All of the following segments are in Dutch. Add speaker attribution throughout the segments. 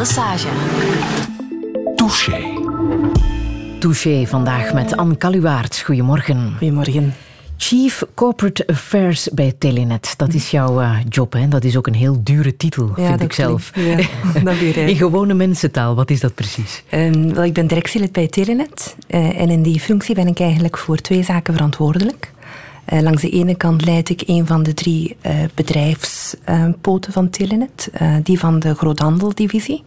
Speaker 1: Lesage.
Speaker 2: Touché.
Speaker 3: Touché vandaag met Anne Kaluwaert. Goedemorgen.
Speaker 4: Goedemorgen.
Speaker 3: Chief Corporate Affairs bij Telenet. Dat is jouw uh, job, hè? Dat is ook een heel dure titel,
Speaker 4: ja,
Speaker 3: vind ik zelf.
Speaker 4: Ja, dat weer,
Speaker 3: in gewone mensentaal, wat is dat precies?
Speaker 4: Um, wel, ik ben directielid bij Telenet. Uh, en in die functie ben ik eigenlijk voor twee zaken verantwoordelijk. Uh, langs de ene kant leid ik een van de drie bedrijfspoten van Telenet. die van de groothandeldivisie.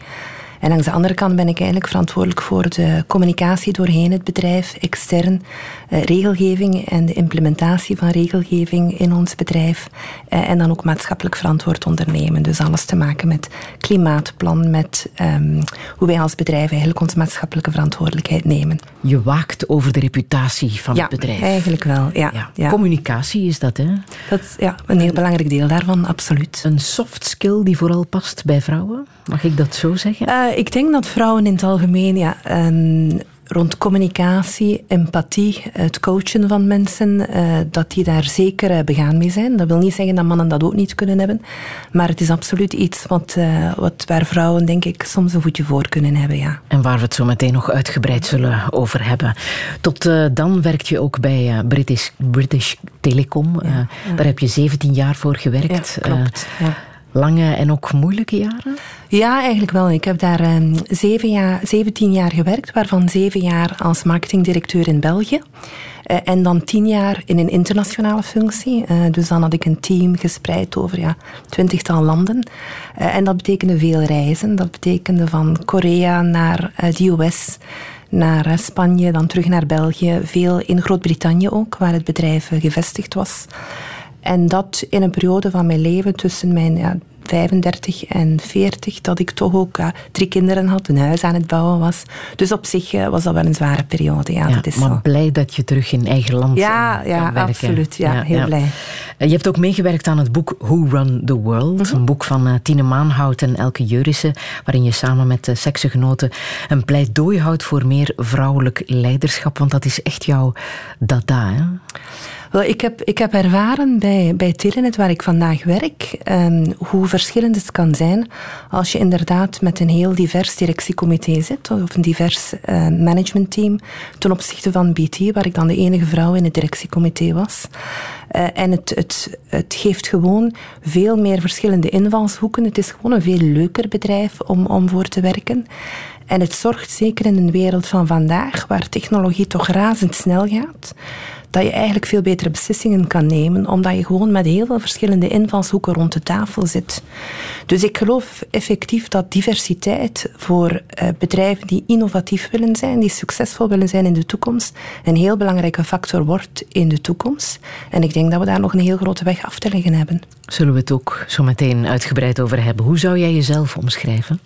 Speaker 4: En langs de andere kant ben ik eigenlijk verantwoordelijk voor de communicatie doorheen het bedrijf, extern, eh, regelgeving en de implementatie van regelgeving in ons bedrijf. Eh, en dan ook maatschappelijk verantwoord ondernemen. Dus alles te maken met klimaatplan, met um, hoe wij als bedrijf eigenlijk onze maatschappelijke verantwoordelijkheid nemen.
Speaker 3: Je waakt over de reputatie van het bedrijf.
Speaker 4: eigenlijk wel. Ja, ja.
Speaker 3: ja. Communicatie is dat, hè?
Speaker 4: Dat is ja, een heel belangrijk deel daarvan, absoluut.
Speaker 3: Een soft skill die vooral past bij vrouwen? Mag ik dat zo zeggen?
Speaker 4: Uh, ik denk dat vrouwen in het algemeen ja, um, rond communicatie, empathie, het coachen van mensen, uh, dat die daar zeker uh, begaan mee zijn. Dat wil niet zeggen dat mannen dat ook niet kunnen hebben, maar het is absoluut iets wat, uh, wat waar vrouwen denk ik soms een voetje voor kunnen hebben. Ja.
Speaker 3: En waar we het zo meteen nog uitgebreid zullen over hebben. Tot dan werk je ook bij British, British Telecom. Ja, ja. Daar heb je 17 jaar voor gewerkt.
Speaker 4: Ja, klopt. Ja.
Speaker 3: Lange en ook moeilijke jaren?
Speaker 4: Ja, eigenlijk wel. Ik heb daar um, zeven jaar, 17 jaar gewerkt, waarvan zeven jaar als marketingdirecteur in België. Uh, en dan tien jaar in een internationale functie. Uh, dus dan had ik een team gespreid over ja, twintigtal landen. Uh, en dat betekende veel reizen. Dat betekende van Korea naar de US, naar Spanje, dan terug naar België. Veel in Groot-Brittannië ook, waar het bedrijf gevestigd was. En dat in een periode van mijn leven tussen mijn ja, 35 en 40, dat ik toch ook drie kinderen had, een huis aan het bouwen was. Dus op zich uh, was dat wel een zware periode. Ja,
Speaker 3: ja
Speaker 4: dat is
Speaker 3: maar
Speaker 4: zo.
Speaker 3: blij dat je terug in eigen land
Speaker 4: ja,
Speaker 3: kan
Speaker 4: ja,
Speaker 3: werken.
Speaker 4: absoluut. Ja, heel blij.
Speaker 3: Je hebt ook meegewerkt aan het boek Who Run the World.
Speaker 4: Mhm.
Speaker 3: Een boek van uh, Tine Maanhout en Elke Jurissen, waarin je samen met uh, seksgenoten een pleidooi houdt voor meer vrouwelijk leiderschap. Want dat is echt jouw dada, hè?
Speaker 4: Wel, ik, heb, ik heb ervaren bij, bij Telenet, waar ik vandaag werk, um, hoe verschillend het kan zijn als je inderdaad met een heel divers directiecomité zit, of een divers uh, managementteam, ten opzichte van BT, waar ik dan de enige vrouw in het directiecomité was. Uh, en het, het, het geeft gewoon veel meer verschillende invalshoeken. Het is gewoon een veel leuker bedrijf om, om voor te werken. En het zorgt zeker in een wereld van vandaag, waar technologie toch razendsnel gaat, dat je eigenlijk veel betere beslissingen kan nemen, omdat je gewoon met heel veel verschillende invalshoeken rond de tafel zit. Dus ik geloof effectief dat diversiteit voor uh, bedrijven die innovatief willen zijn, die succesvol willen zijn in de toekomst, een heel belangrijke factor wordt in de toekomst. En ik denk dat we daar nog een heel grote weg af te leggen hebben.
Speaker 3: Zullen we het ook zo meteen uitgebreid over hebben. Hoe zou jij jezelf omschrijven?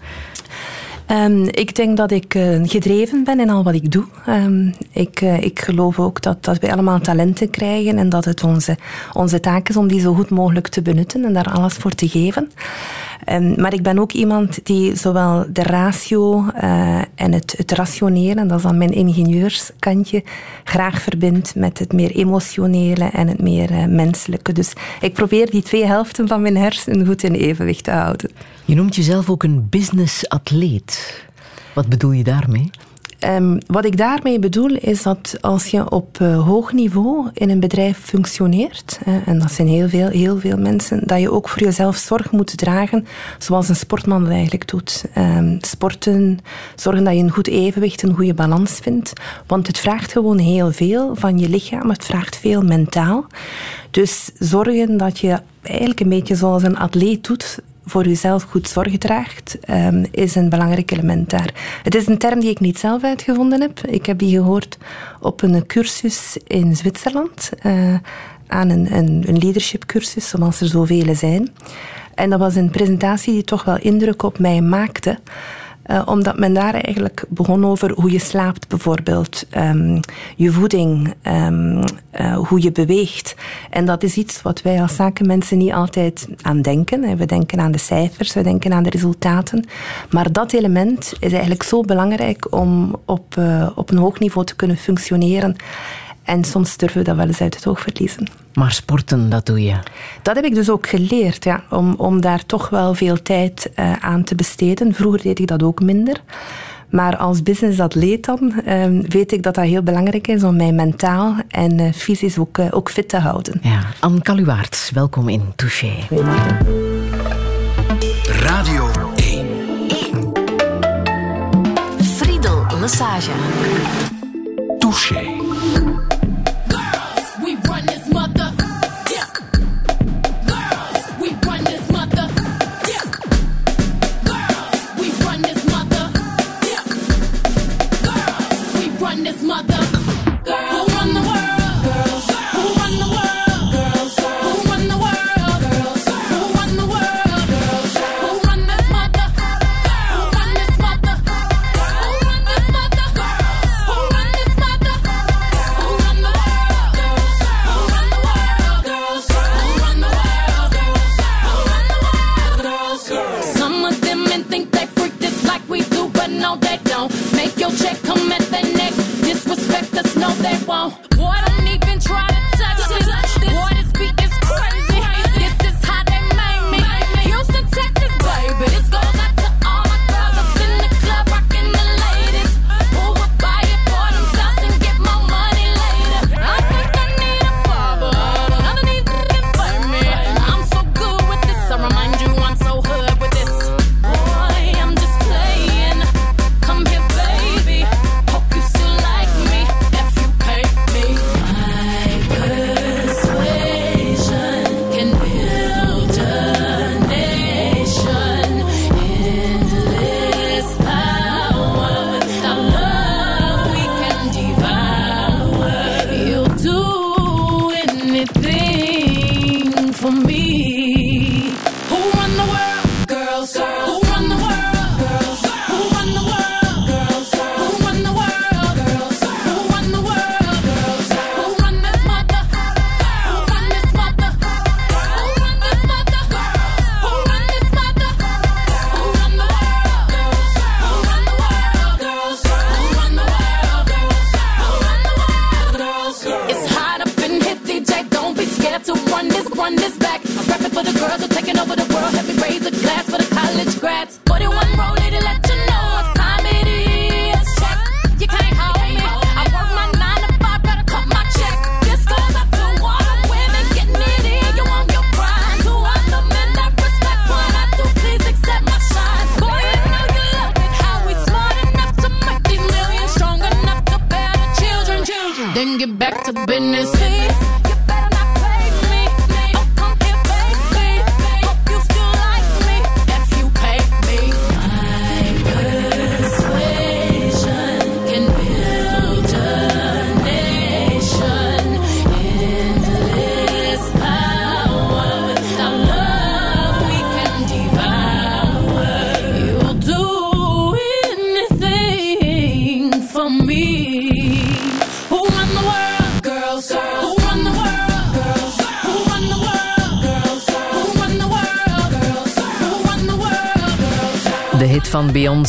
Speaker 4: Um, ik denk dat ik uh, gedreven ben in al wat ik doe. Um, ik, uh, ik geloof ook dat, dat wij allemaal talenten krijgen en dat het onze, onze taak is om die zo goed mogelijk te benutten en daar alles voor te geven. Um, maar ik ben ook iemand die zowel de ratio uh, en het, rationele, dat is dan mijn ingenieurskantje, graag verbindt met het meer emotionele en het meer menselijke. Dus ik probeer die twee helften van mijn hersenen goed in evenwicht te houden.
Speaker 3: Je noemt jezelf ook een business-atleet. Wat bedoel je daarmee?
Speaker 4: Um, wat ik daarmee bedoel is dat als je op uh, hoog niveau in een bedrijf functioneert, en dat zijn heel veel, heel veel mensen, dat je ook voor jezelf zorg moet dragen, zoals een sportman dat eigenlijk doet. Um, sporten, zorgen dat je een goed evenwicht, een goede balans vindt, want het vraagt gewoon heel veel van je lichaam, het vraagt veel mentaal. Dus zorgen dat je eigenlijk een beetje zoals een atleet doet, voor jezelf goed zorg draagt, um, is een belangrijk element daar. Het is een term die ik niet zelf uitgevonden heb. Ik heb die gehoord op een cursus in Zwitserland, uh, aan een, een, een leadership cursus, zoals er zoveel zijn. En dat was een presentatie die toch wel indruk op mij maakte. Uh, omdat men daar eigenlijk begon over hoe je slaapt, bijvoorbeeld. Um, je voeding, um, uh, hoe je beweegt. En dat is iets wat wij als zakenmensen niet altijd aan denken. We denken aan de cijfers, we denken aan de resultaten. Maar dat element is eigenlijk zo belangrijk om op, uh, op een hoog niveau te kunnen functioneren. En soms durven we dat wel eens uit het oog verliezen.
Speaker 3: Maar sporten, dat doe je?
Speaker 4: Dat heb ik dus ook geleerd, ja, om, om daar toch wel veel tijd uh, aan te besteden. Vroeger deed ik dat ook minder. Maar als businessatleet dan uh, weet ik dat dat heel belangrijk is om mij mentaal en uh, fysisch ook, uh, ook fit te houden.
Speaker 3: Ja, Anne Kaluwaerts, welkom in Touché.
Speaker 2: Radio 1.
Speaker 1: 1. Friedel Lassage.
Speaker 2: Touché. Let us, know they won't. Boy, don't even try to.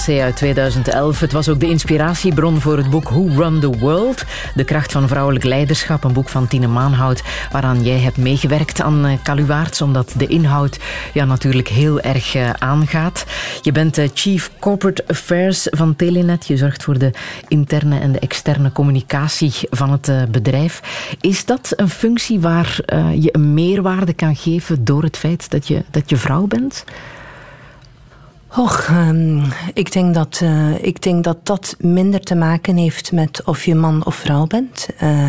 Speaker 3: Beyoncé uit 2011. Het was ook de inspiratiebron voor het boek Who Run the World? De kracht van vrouwelijk leiderschap, een boek van Tine Maanhout, waaraan jij hebt meegewerkt aan uh, Kaluwaerts, omdat de inhoud ja, natuurlijk heel erg uh, aangaat. Je bent uh, Chief Corporate Affairs van Telenet. Je zorgt voor de interne en de externe communicatie van het bedrijf. Is dat een functie waar je een meerwaarde kan geven door het feit dat je, dat je vrouw bent?
Speaker 4: Och, um, ik, denk dat, uh, ik denk dat dat minder te maken heeft met of je man of vrouw bent. Uh,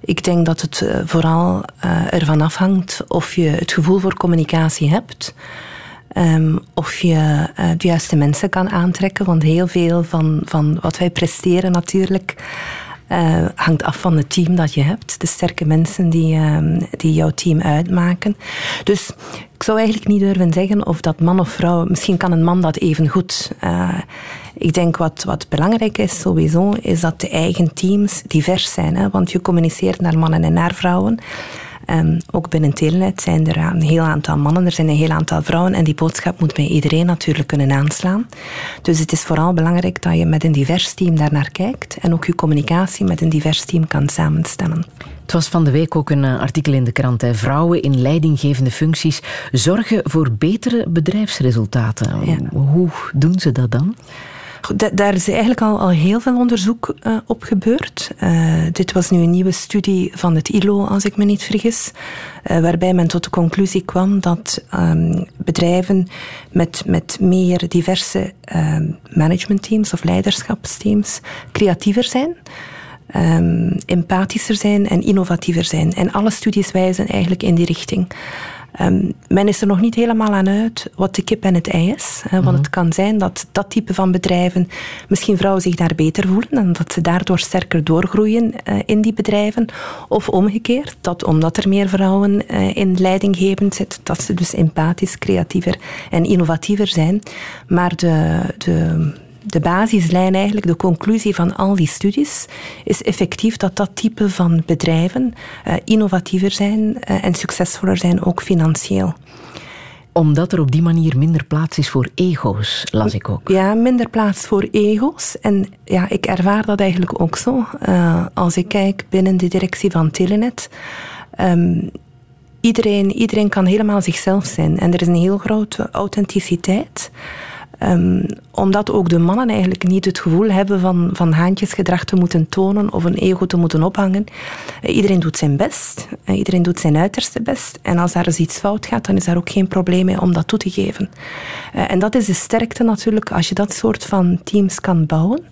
Speaker 4: ik denk dat het uh, vooral ervan afhangt of je het gevoel voor communicatie hebt. Um, of je de juiste mensen kan aantrekken. Want heel veel van, van wat wij presteren natuurlijk uh, hangt af van het team dat je hebt. De sterke mensen die, uh, die jouw team uitmaken. Dus ik zou eigenlijk niet durven zeggen of dat man of vrouw... Misschien kan een man dat even goed. Uh, ik denk wat, wat belangrijk is sowieso, is dat de eigen teams divers zijn. Hè? Want je communiceert naar mannen en naar vrouwen. Um, ook binnen Telenet zijn er een heel aantal mannen, er zijn een heel aantal vrouwen en die boodschap moet bij iedereen natuurlijk kunnen aanslaan. Dus het is vooral belangrijk dat je met een divers team daarnaar kijkt en ook je communicatie met een divers team kan samenstellen.
Speaker 3: Het was van de week ook een eh, artikel in de krant. Hè. Vrouwen in leidinggevende functies zorgen voor betere bedrijfsresultaten. Hoe doen ze dat dan?
Speaker 4: Daar is eigenlijk al, al heel veel onderzoek uh, op gebeurd. Uh, dit was nu een nieuwe studie van het ILO, als ik me niet vergis, uh, waarbij men tot de conclusie kwam dat um, bedrijven met, met meer diverse um, managementteams of leiderschapsteams creatiever zijn. Um, empathischer zijn en innovatiever zijn. En alle studies wijzen eigenlijk in die richting. Um, men is er nog niet helemaal aan uit wat de kip en het ei is. Hè, want mhm. het kan zijn dat dat type van bedrijven misschien vrouwen zich daar beter voelen en dat ze daardoor sterker doorgroeien uh, in die bedrijven. Of omgekeerd, dat omdat er meer vrouwen uh, in leidinggevend zitten, dat ze dus empathisch, creatiever en innovatiever zijn. Maar de, de de basislijn, eigenlijk de conclusie van al die studies, is effectief dat dat type van bedrijven uh, innovatiever zijn uh, en succesvoller zijn, ook financieel
Speaker 3: omdat er op die manier minder plaats is voor ego's, las ik ook.
Speaker 4: Ja, minder plaats voor ego's. En ja, ik ervaar dat eigenlijk ook zo. Uh, als ik kijk binnen de directie van Telenet. Um, iedereen, iedereen kan helemaal zichzelf zijn. En er is een heel grote authenticiteit. Um, omdat ook de mannen eigenlijk niet het gevoel hebben van, van haantjesgedrag te moeten tonen of een ego te moeten ophangen. Uh, iedereen doet zijn best. Uh, iedereen doet zijn uiterste best. En als daar eens iets fout gaat, dan is daar ook geen probleem mee om dat toe te geven. Uh, en dat is de sterkte natuurlijk als je dat soort van teams kan bouwen.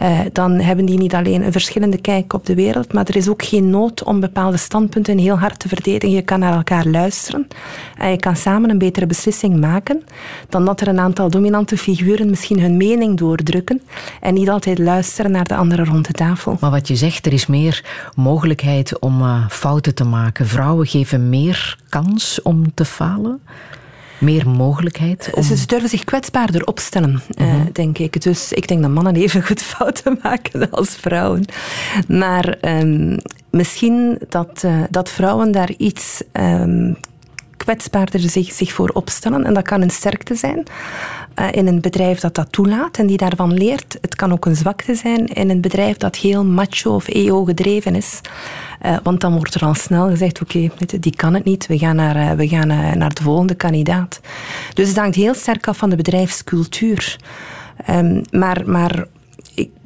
Speaker 4: Uh, dan hebben die niet alleen een verschillende kijk op de wereld, maar er is ook geen nood om bepaalde standpunten heel hard te verdedigen. Je kan naar elkaar luisteren en je kan samen een betere beslissing maken dan dat er een aantal dominante figuren misschien hun mening doordrukken en niet altijd luisteren naar de anderen rond de tafel.
Speaker 3: Maar wat je zegt, er is meer mogelijkheid om uh, fouten te maken. Vrouwen geven meer kans om te falen meer mogelijkheid?
Speaker 4: Om... Ze durven zich kwetsbaarder opstellen, uh, denk ik. Dus ik denk dat mannen even goed fouten maken als vrouwen. Maar um, misschien dat, uh, dat vrouwen daar iets um, kwetsbaarder zich, zich voor opstellen. En dat kan een sterkte zijn in een bedrijf dat dat toelaat en die daarvan leert. Het kan ook een zwakte zijn in een bedrijf dat heel macho of ego gedreven is. Uh, want dan wordt er al snel gezegd, oké, die kan het niet, we gaan, naar, uh, we gaan naar de volgende kandidaat. Dus het hangt heel sterk af van de bedrijfscultuur. Um, maar, maar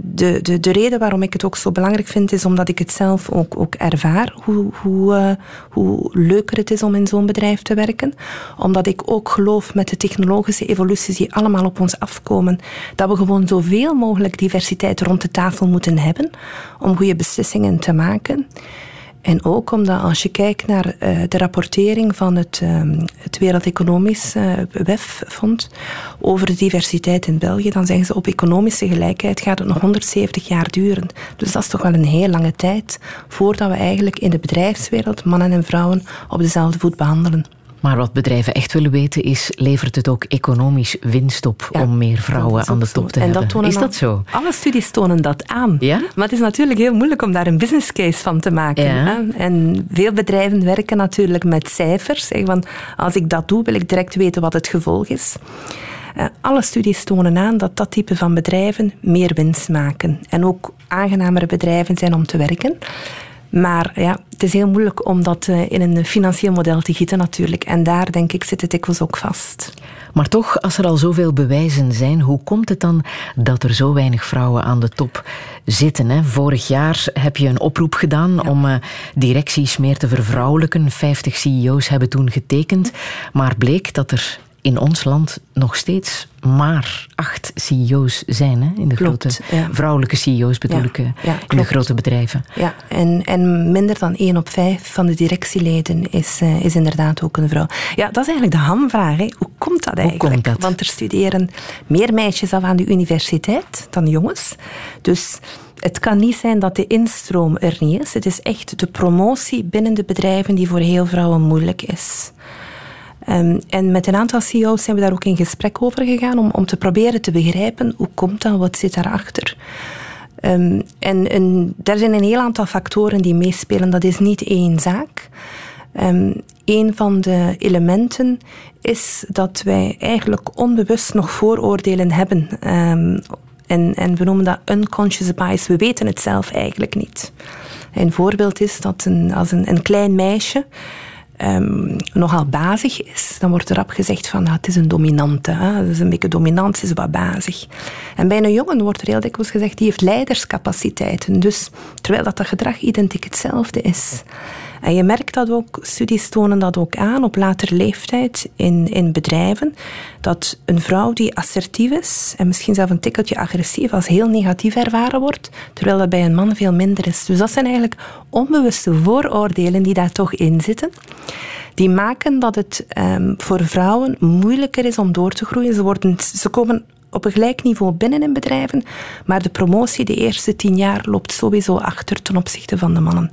Speaker 4: de, de, de reden waarom ik het ook zo belangrijk vind, is omdat ik het zelf ook, ook ervaar, hoe, hoe, uh, hoe leuker het is om in zo'n bedrijf te werken. Omdat ik ook geloof met de technologische evoluties die allemaal op ons afkomen, dat we gewoon zoveel mogelijk diversiteit rond de tafel moeten hebben om goede beslissingen te maken. En ook omdat als je kijkt naar uh, de rapportering van het, um, het Wereld Economisch uh, WEF-fonds over de diversiteit in België, dan zeggen ze op economische gelijkheid gaat het nog 170 jaar duren. Dus dat is toch wel een heel lange tijd voordat we eigenlijk in de bedrijfswereld mannen en vrouwen op dezelfde voet behandelen.
Speaker 3: Maar wat bedrijven echt willen weten is, levert het ook economisch winst op om meer vrouwen aan de top te en hebben? is dat zo?
Speaker 4: Alle studies tonen dat aan. Ja? Maar het is natuurlijk heel moeilijk om daar een business case van te maken. Ja. En veel bedrijven werken natuurlijk met cijfers. Want als ik dat doe, wil ik direct weten wat het gevolg is. Eh, alle studies tonen aan dat dat type van bedrijven meer winst maken. En ook aangenamere bedrijven zijn om te werken. Maar ja, het is heel moeilijk om dat eh, in een financieel model te gieten natuurlijk. En daar denk ik zit het dikwijls ook vast.
Speaker 3: Maar toch, als er al zoveel bewijzen zijn, hoe komt het dan dat er zo weinig vrouwen aan de top zitten? Hè? Vorig jaar heb je een oproep gedaan om uh, directies meer te vervrouwelijken. 50 CEO's hebben toen getekend. Maar bleek dat er in ons land nog steeds maar acht CEO's zijn. Hè, in de grote vrouwelijke CEO's bedoel ik. Ja, in de grote bedrijven.
Speaker 4: Ja, en, en minder dan één op vijf van de directieleden is, uh, is inderdaad ook een vrouw. Ja, dat is eigenlijk de hamvraag. Hè. Hoe komt dat eigenlijk?
Speaker 3: Hoe komt dat?
Speaker 4: Want er studeren meer meisjes af aan de universiteit dan jongens. Dus het kan niet zijn dat de instroom er niet is. Het is echt de promotie binnen de bedrijven die voor heel vrouwen moeilijk is. Um, en met een aantal CEO's zijn we daar ook in gesprek over gegaan om, om te proberen te begrijpen hoe komt dat, wat zit daarachter. Um, en, en daar zijn een heel aantal factoren die meespelen. Dat is niet één zaak. Um, een van de elementen is dat wij eigenlijk onbewust nog vooroordelen hebben. En, en we noemen dat unconscious bias. We weten het zelf eigenlijk niet. Een voorbeeld is dat een, als een, een klein meisje um, nogal bazig is, dan wordt er rap gezegd van nou, het is een dominante. Hè? is een beetje dominant, is wat bazig. En bij een jongen wordt er heel dikwijls gezegd die heeft leiderscapaciteiten. Dus terwijl dat, dat gedrag identiek hetzelfde is. En je merkt dat ook, studies tonen dat ook aan op latere leeftijd in, in bedrijven, dat een vrouw die assertief is en misschien zelfs een tikkeltje agressief als heel negatief ervaren wordt, terwijl dat bij een man veel minder is. Dus dat zijn eigenlijk onbewuste vooroordelen die daar toch in zitten. Die maken dat het um, voor vrouwen moeilijker is om door te groeien. Ze, worden, ze komen op een gelijk niveau binnen in bedrijven, maar de promotie de eerste tien jaar loopt sowieso achter ten opzichte van de mannen.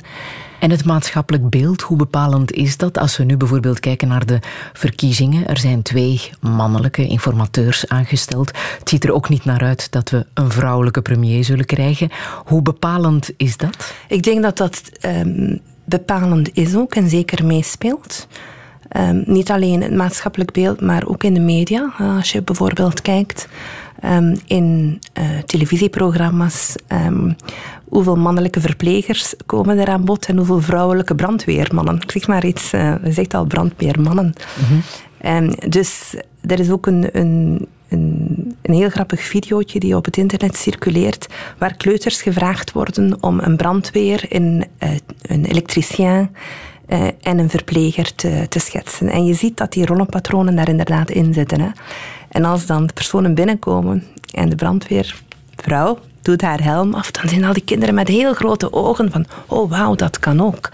Speaker 3: En het maatschappelijk beeld, hoe bepalend is dat? Als we nu bijvoorbeeld kijken naar de verkiezingen. Er zijn twee mannelijke informateurs aangesteld. Het ziet er ook niet naar uit dat we een vrouwelijke premier zullen krijgen. Hoe bepalend is dat?
Speaker 4: Ik denk dat dat um, bepalend is ook en zeker meespeelt. Um, niet alleen het maatschappelijk beeld, maar ook in de media. Als je bijvoorbeeld kijkt um, in uh, televisieprogramma's, hoeveel mannelijke verplegers komen er aan bod en hoeveel vrouwelijke brandweermannen. Ik zeg maar iets, uh, je zegt al brandweermannen. Mm -hmm. dus er is ook een, een, een, een, heel grappig videootje die op het internet circuleert, waar kleuters gevraagd worden om een brandweer, een, uh, een elektricien uh, en een verpleger te, te, schetsen. En je ziet dat die rollenpatronen daar inderdaad in zitten. Hè. En als dan de personen binnenkomen en de brandweervrouw doet haar helm af, dan zijn al die kinderen met heel grote ogen van, oh wauw, dat kan ook.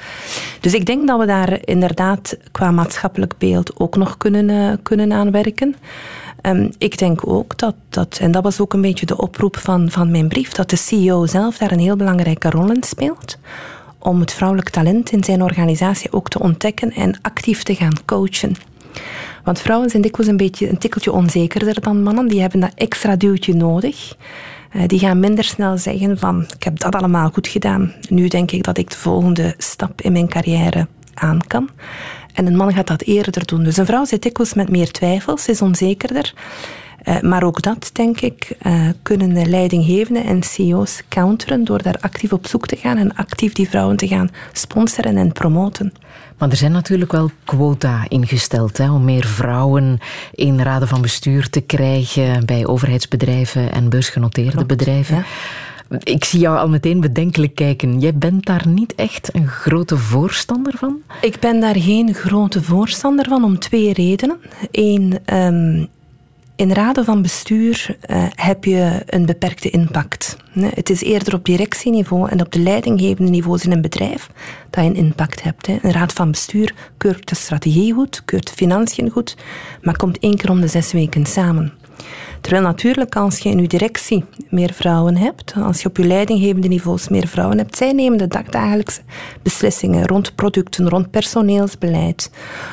Speaker 4: Dus ik denk dat we daar inderdaad qua maatschappelijk beeld ook nog kunnen, uh, kunnen aanwerken. Um, ik denk ook dat, dat, en dat was ook een beetje de oproep van, van mijn brief, dat de CEO zelf daar een heel belangrijke rol in speelt om het vrouwelijk talent in zijn organisatie ook te ontdekken en actief te gaan coachen. Want vrouwen zijn dikwijls een beetje een tikkeltje onzekerder dan mannen. Die hebben dat extra duwtje nodig. Uh, die gaan minder snel zeggen van ik heb dat allemaal goed gedaan. Nu denk ik dat ik de volgende stap in mijn carrière aan kan. En een man gaat dat eerder doen. Dus een vrouw zit dikwijls met meer twijfels, is onzekerder. Uh, maar ook dat, denk ik, uh, kunnen de leidinggevenden en CEO's counteren door daar actief op zoek te gaan en actief die vrouwen te gaan sponsoren en promoten.
Speaker 3: Maar er zijn natuurlijk wel quota ingesteld hè, om meer vrouwen in raden van bestuur te krijgen bij overheidsbedrijven en beursgenoteerde bedrijven. Ik zie jou al meteen bedenkelijk kijken. Jij bent daar niet echt een grote voorstander van?
Speaker 4: Ik ben daar geen grote voorstander van om twee redenen. Eén, um, in raden van bestuur uh, heb je een beperkte impact. Het is eerder op directieniveau en op de leidinggevende niveaus in een bedrijf dat je een impact hebt. Een raad van bestuur keurt de strategie goed, keurt de financiën goed, maar komt één keer om de zes weken samen. Terwijl natuurlijk als je in je directie meer vrouwen hebt, als je op je leidinggevende niveaus meer vrouwen hebt, zij nemen de dagdagelijkse beslissingen rond producten, rond personeelsbeleid,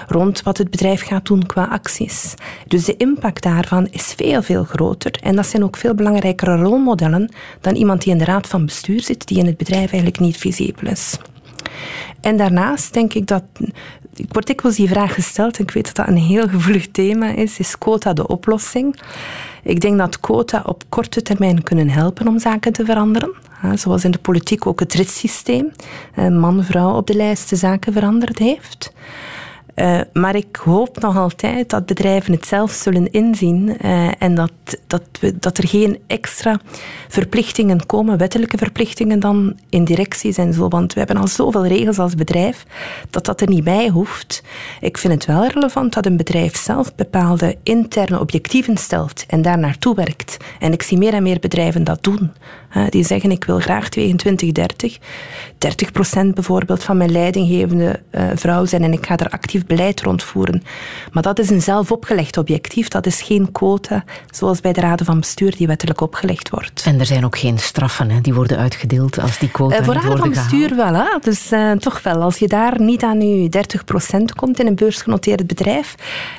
Speaker 4: rond wat het bedrijf gaat doen qua acties. Dus de impact daarvan is veel, veel groter. En dat zijn ook veel belangrijkere rolmodellen dan iemand die in de raad van bestuur zit, die in het bedrijf eigenlijk niet visibel is. En daarnaast denk ik dat ik word dikwijls die vraag gesteld, ik weet dat dat een heel gevoelig thema is, is quota de oplossing? Ik denk dat quota op korte termijn kunnen helpen om zaken te veranderen. Zoals in de politiek ook het ritssysteem, man-vrouw op de lijst de zaken veranderd heeft. Uh, maar ik hoop nog altijd dat bedrijven het zelf zullen inzien uh, en dat, dat, we, dat er geen extra verplichtingen komen, wettelijke verplichtingen dan in directies en zo. Want we hebben al zoveel regels als bedrijf dat dat er niet bij hoeft. Ik vind het wel relevant dat een bedrijf zelf bepaalde interne objectieven stelt en daar naartoe werkt. En ik zie meer en meer bedrijven dat doen. Die zeggen ik wil graag 22, 30. 30 procent bijvoorbeeld van mijn leidinggevende uh, vrouw zijn en ik ga er actief beleid rondvoeren. Maar dat is een zelf opgelegd objectief. Dat is geen quota zoals bij de raden van bestuur die wettelijk opgelegd wordt.
Speaker 3: En er zijn ook geen straffen hè, die worden uitgedeeld als die quota uh,
Speaker 4: Voor raden van bestuur wel. Hè? Dus uh, toch wel. Als je daar niet aan je 30 procent komt in een beursgenoteerd bedrijf,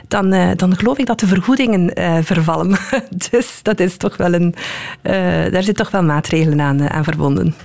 Speaker 4: dan, uh, dan geloof ik dat de vergoedingen vervallen. dus dat is toch wel een... daar zit toch wel maatregelen aan, aan verbonden.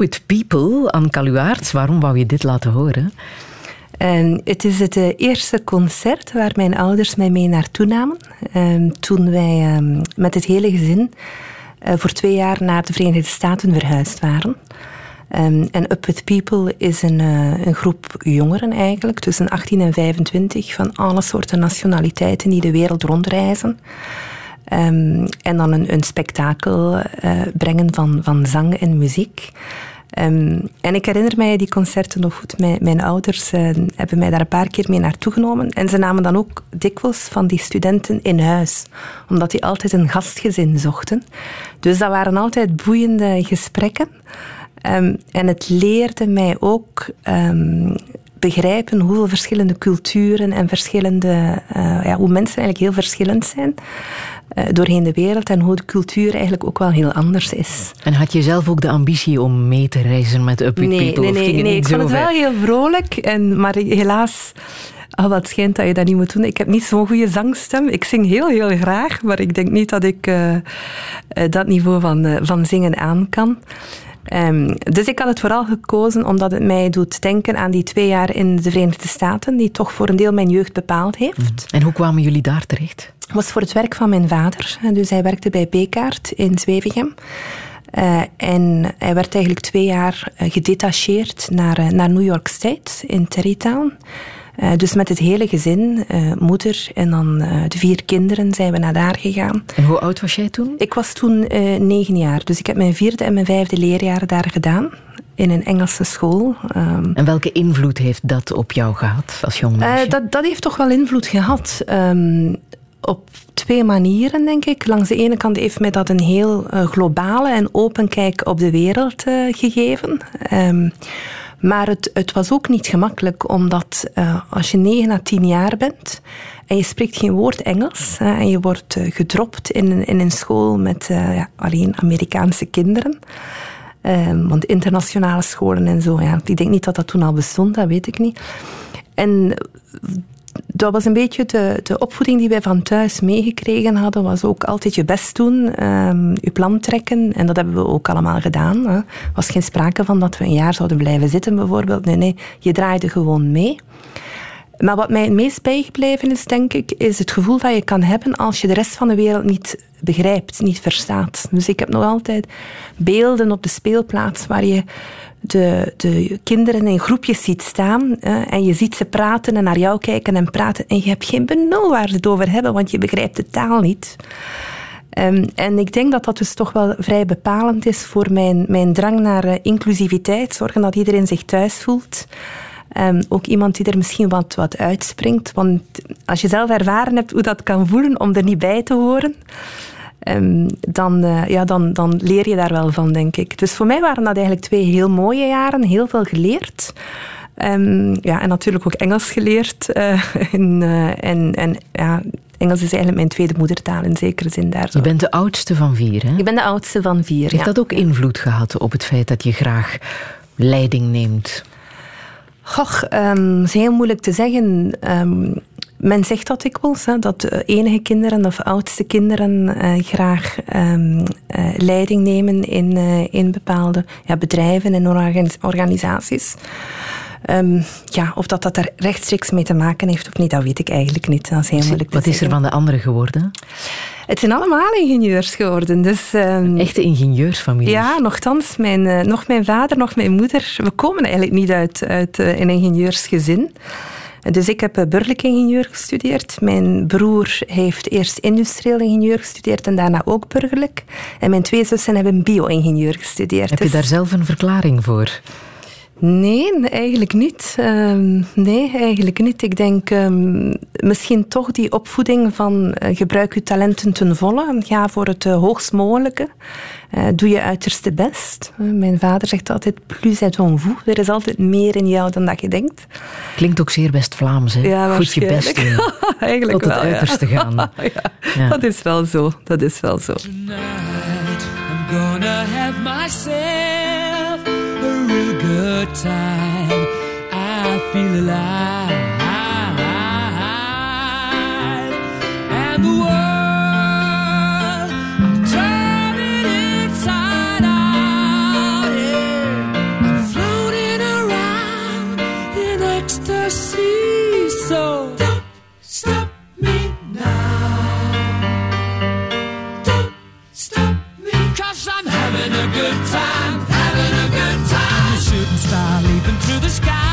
Speaker 3: With People. Anne Kaluaerts, waarom wou je dit laten horen?
Speaker 4: En het is het eh, eerste concert waar mijn ouders mij mee naartoe namen. Ehm, toen wij ehm, met het hele gezin uh, voor twee jaar naar de Verenigde Staten verhuisd waren. Um, en Up With People is een, uh, een, groep jongeren eigenlijk, tussen 18 en 25, van alle soorten nationaliteiten die de wereld rondreizen. Um, en dan een, een spektakel brengen van, van zang en muziek. Um, en ik herinner mij die concerten nog goed. Mijn, mijn ouders uh, hebben mij daar een paar keer mee naartoe genomen. En ze namen dan ook dikwijls van die studenten in huis. Omdat die altijd een gastgezin zochten. Dus dat waren altijd boeiende gesprekken. Um, en het leerde mij ook begrijpen hoeveel verschillende culturen en verschillende, uh, ja, hoe mensen eigenlijk heel verschillend zijn. Uh, doorheen de wereld en hoe de cultuur eigenlijk ook wel heel anders is.
Speaker 3: En had je zelf ook de ambitie om mee te reizen met Up
Speaker 4: nee,
Speaker 3: People?
Speaker 4: Nee, nee, nee. ik vond het wel heel vrolijk, en, maar helaas... Oh, wat schijnt dat je dat niet moet doen. Ik heb niet zo'n goede zangstem. Ik zing heel, heel graag, maar ik denk niet dat ik uh, dat niveau van, van zingen aan kan. Um, dus ik had het vooral gekozen omdat het mij doet denken aan die twee jaar in de Verenigde Staten, die toch voor een deel mijn jeugd bepaald heeft. Mhm.
Speaker 3: En hoe kwamen jullie daar terecht?
Speaker 4: Het was voor het werk van mijn vader. Dus hij werkte bij Bekaart in Zwevegem. Uh, en hij werd eigenlijk twee jaar uh, gedetacheerd naar, uh, naar New York State in Terrytown. Uh, dus met het hele gezin, uh, moeder en dan uh, de vier kinderen, zijn we naar daar gegaan.
Speaker 3: En hoe oud was jij toen?
Speaker 4: Ik was toen negen jaar. Dus ik heb mijn vierde en mijn vijfde leerjaar daar gedaan. In een Engelse school.
Speaker 3: Um, en welke invloed heeft dat op jou gehad als jong meisje?
Speaker 4: dat, dat heeft toch wel invloed gehad. Um, op twee manieren, denk ik. Langs de ene kant heeft mij dat een heel globale en open kijk op de wereld gegeven. Um, Maar het, het was ook niet gemakkelijk, omdat uh, als je 9 à 10 jaar bent en je spreekt geen woord Engels en je wordt uh, gedropt in, in een school met uh, ja, alleen Amerikaanse kinderen. Um, want internationale scholen en zo, ja, ik denk niet dat dat toen al bestond, dat weet ik niet. En dat was een beetje de, de opvoeding die wij van thuis meegekregen hadden. Was ook altijd je best doen, um, je plan trekken. En dat hebben we ook allemaal gedaan. Er was geen sprake van dat we een jaar zouden blijven zitten bijvoorbeeld. Nee, nee, je draaide gewoon mee. Maar wat mij het meest bijgebleven is, denk ik, is het gevoel dat je kan hebben als je de rest van de wereld niet begrijpt, niet verstaat. Dus ik heb nog altijd beelden op de speelplaats waar je de, de kinderen in groepjes ziet staan en je ziet ze praten en naar jou kijken en praten en je hebt geen benul waar ze het over hebben, want je begrijpt de taal niet. Um, en ik denk dat dat dus toch wel vrij bepalend is voor mijn, mijn drang naar uh, inclusiviteit. Zorgen dat iedereen zich thuis voelt. Um, ook iemand die er misschien wat, wat uitspringt. Want als je zelf ervaren hebt hoe dat kan voelen om er niet bij te horen, um, dan, uh, ja, dan, dan leer je daar wel van, denk ik. Dus voor mij waren dat eigenlijk twee heel mooie jaren, heel veel geleerd. Um, ja, en natuurlijk ook Engels geleerd. Uh, en, uh, en, en ja, Engels is eigenlijk mijn tweede moedertaal in zekere zin daar. Zo.
Speaker 3: Je bent de oudste van vier, hè?
Speaker 4: Ik ben de oudste van vier,
Speaker 3: Heeft
Speaker 4: ja.
Speaker 3: dat ook invloed gehad op het feit dat je graag leiding neemt?
Speaker 4: Goh, um, is heel moeilijk te zeggen. Um, men zegt dat dikwijls, hè, dat enige kinderen of oudste kinderen uh, graag um, uh, leiding nemen in, uh, in bepaalde ja, bedrijven en organisaties. Um, ja, of dat dat daar rechtstreeks mee te maken heeft of niet, dat weet ik eigenlijk niet. Dat is heel moeilijk
Speaker 3: Wat is er van de anderen geworden?
Speaker 4: Het zijn allemaal ingenieurs geworden. Dus, um,
Speaker 3: Echte ingenieursfamilie.
Speaker 4: Ja, nogthans. Mijn, uh, nog mijn vader, nog mijn moeder. We komen eigenlijk niet uit, uit uh, een ingenieursgezin. Dus ik heb burgerlijk ingenieur gestudeerd. Mijn broer heeft eerst industrieel ingenieur gestudeerd en daarna ook burgerlijk. En mijn twee zussen hebben bio-ingenieur gestudeerd.
Speaker 3: Heb je
Speaker 4: dus...
Speaker 3: daar zelf een verklaring voor?
Speaker 4: Nee, eigenlijk niet. Um, nee, eigenlijk niet. Ik denk um, misschien toch die opvoeding van uh, gebruik je talenten ten volle. Ga voor het uh, hoogst mogelijke. Uh, doe je uiterste best. mijn vader zegt altijd, plus est en vous. Er is altijd meer in jou dan dat je denkt.
Speaker 3: Klinkt ook zeer West-Vlaams, hè?
Speaker 4: Ja,
Speaker 3: Goed je best doen.
Speaker 4: eigenlijk
Speaker 3: Tot het
Speaker 4: wel,
Speaker 3: uiterste
Speaker 4: ja.
Speaker 3: gaan.
Speaker 4: ja, ja. Dat is wel zo. Dat is wel zo.
Speaker 1: Tonight, I'm gonna have myself a real good time. I feel alive. And the world, I'm turning the sky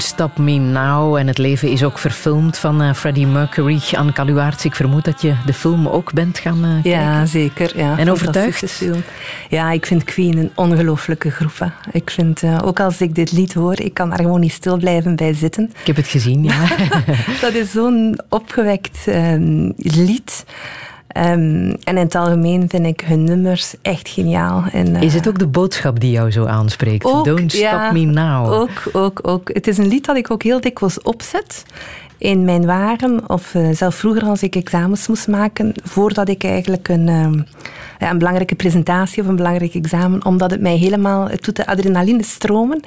Speaker 1: Don't Stop Me Now.
Speaker 3: En het leven is ook verfilmd van eh, Freddie Mercury. Anne Kaluwaerts, ik vermoed dat je de film ook bent gaan eh, kijken.
Speaker 4: Ja, zeker. Ja.
Speaker 3: En overtuigd?
Speaker 4: Film. Ja, ik vind Queen een ongelooflijke groep. hè. Ik vind, eh, ook als ik dit lied hoor, ik kan daar gewoon niet stil blijven bij zitten.
Speaker 3: Ik heb het gezien, ja.
Speaker 4: Dat is zo'n opgewekt ehm, lied. Ehm, en in het algemeen vind ik hun nummers echt geniaal. En, eh,
Speaker 3: Is het ook de boodschap die jou zo aanspreekt?
Speaker 4: ook,
Speaker 3: Don't Stop
Speaker 4: ja,
Speaker 3: Me Now.
Speaker 4: Ook, ook, ook. Het is een lied dat ik ook heel dikwijls opzet in mijn wagen. Of eh, zelf vroeger als ik examens moest maken, voordat ik eigenlijk een, ehm, ja, een belangrijke presentatie of een belangrijk examen, omdat het mij helemaal, het doet de adrenaline stromen.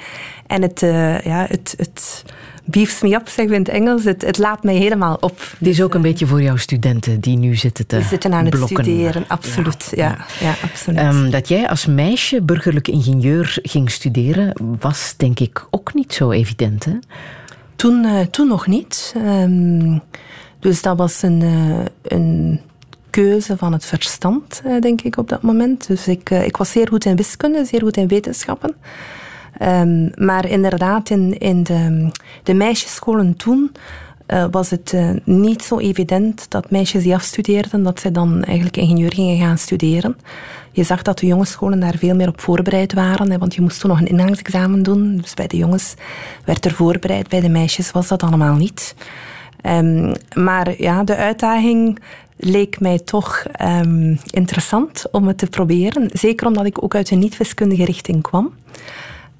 Speaker 4: En het, eh, ja, het, het beefs me up, zeggen we in het Engels. Het, het laat mij helemaal op.
Speaker 3: Het is ook een beetje voor jouw studenten die nu zitten te
Speaker 4: We zitten aan het
Speaker 3: blokken.
Speaker 4: studeren, absoluut. Ja, ja, absoluut.
Speaker 3: Ehm, dat jij als meisje burgerlijk ingenieur ging studeren, was denk ik ook niet zo evident. Hè?
Speaker 4: Toen, eh, toen nog niet. Ehm, dus dat was een, eh, een keuze van het verstand, eh, denk ik, op dat moment. Dus ik, ik was zeer goed in wiskunde, zeer goed in wetenschappen. Ehm, maar inderdaad, in, in de, de meisjesscholen toen eh, was het eh, niet zo evident dat meisjes die afstudeerden, dat ze dan eigenlijk ingenieur gingen gaan studeren. Je zag dat de jongensscholen daar veel meer op voorbereid waren, hè, want je moest toen nog een ingangsexamen doen. Dus bij de jongens werd er voorbereid, bij de meisjes was dat allemaal niet. Ehm, maar ja, de uitdaging leek mij toch ehm, interessant om het te proberen. Zeker omdat ik ook uit een niet-wiskundige richting kwam.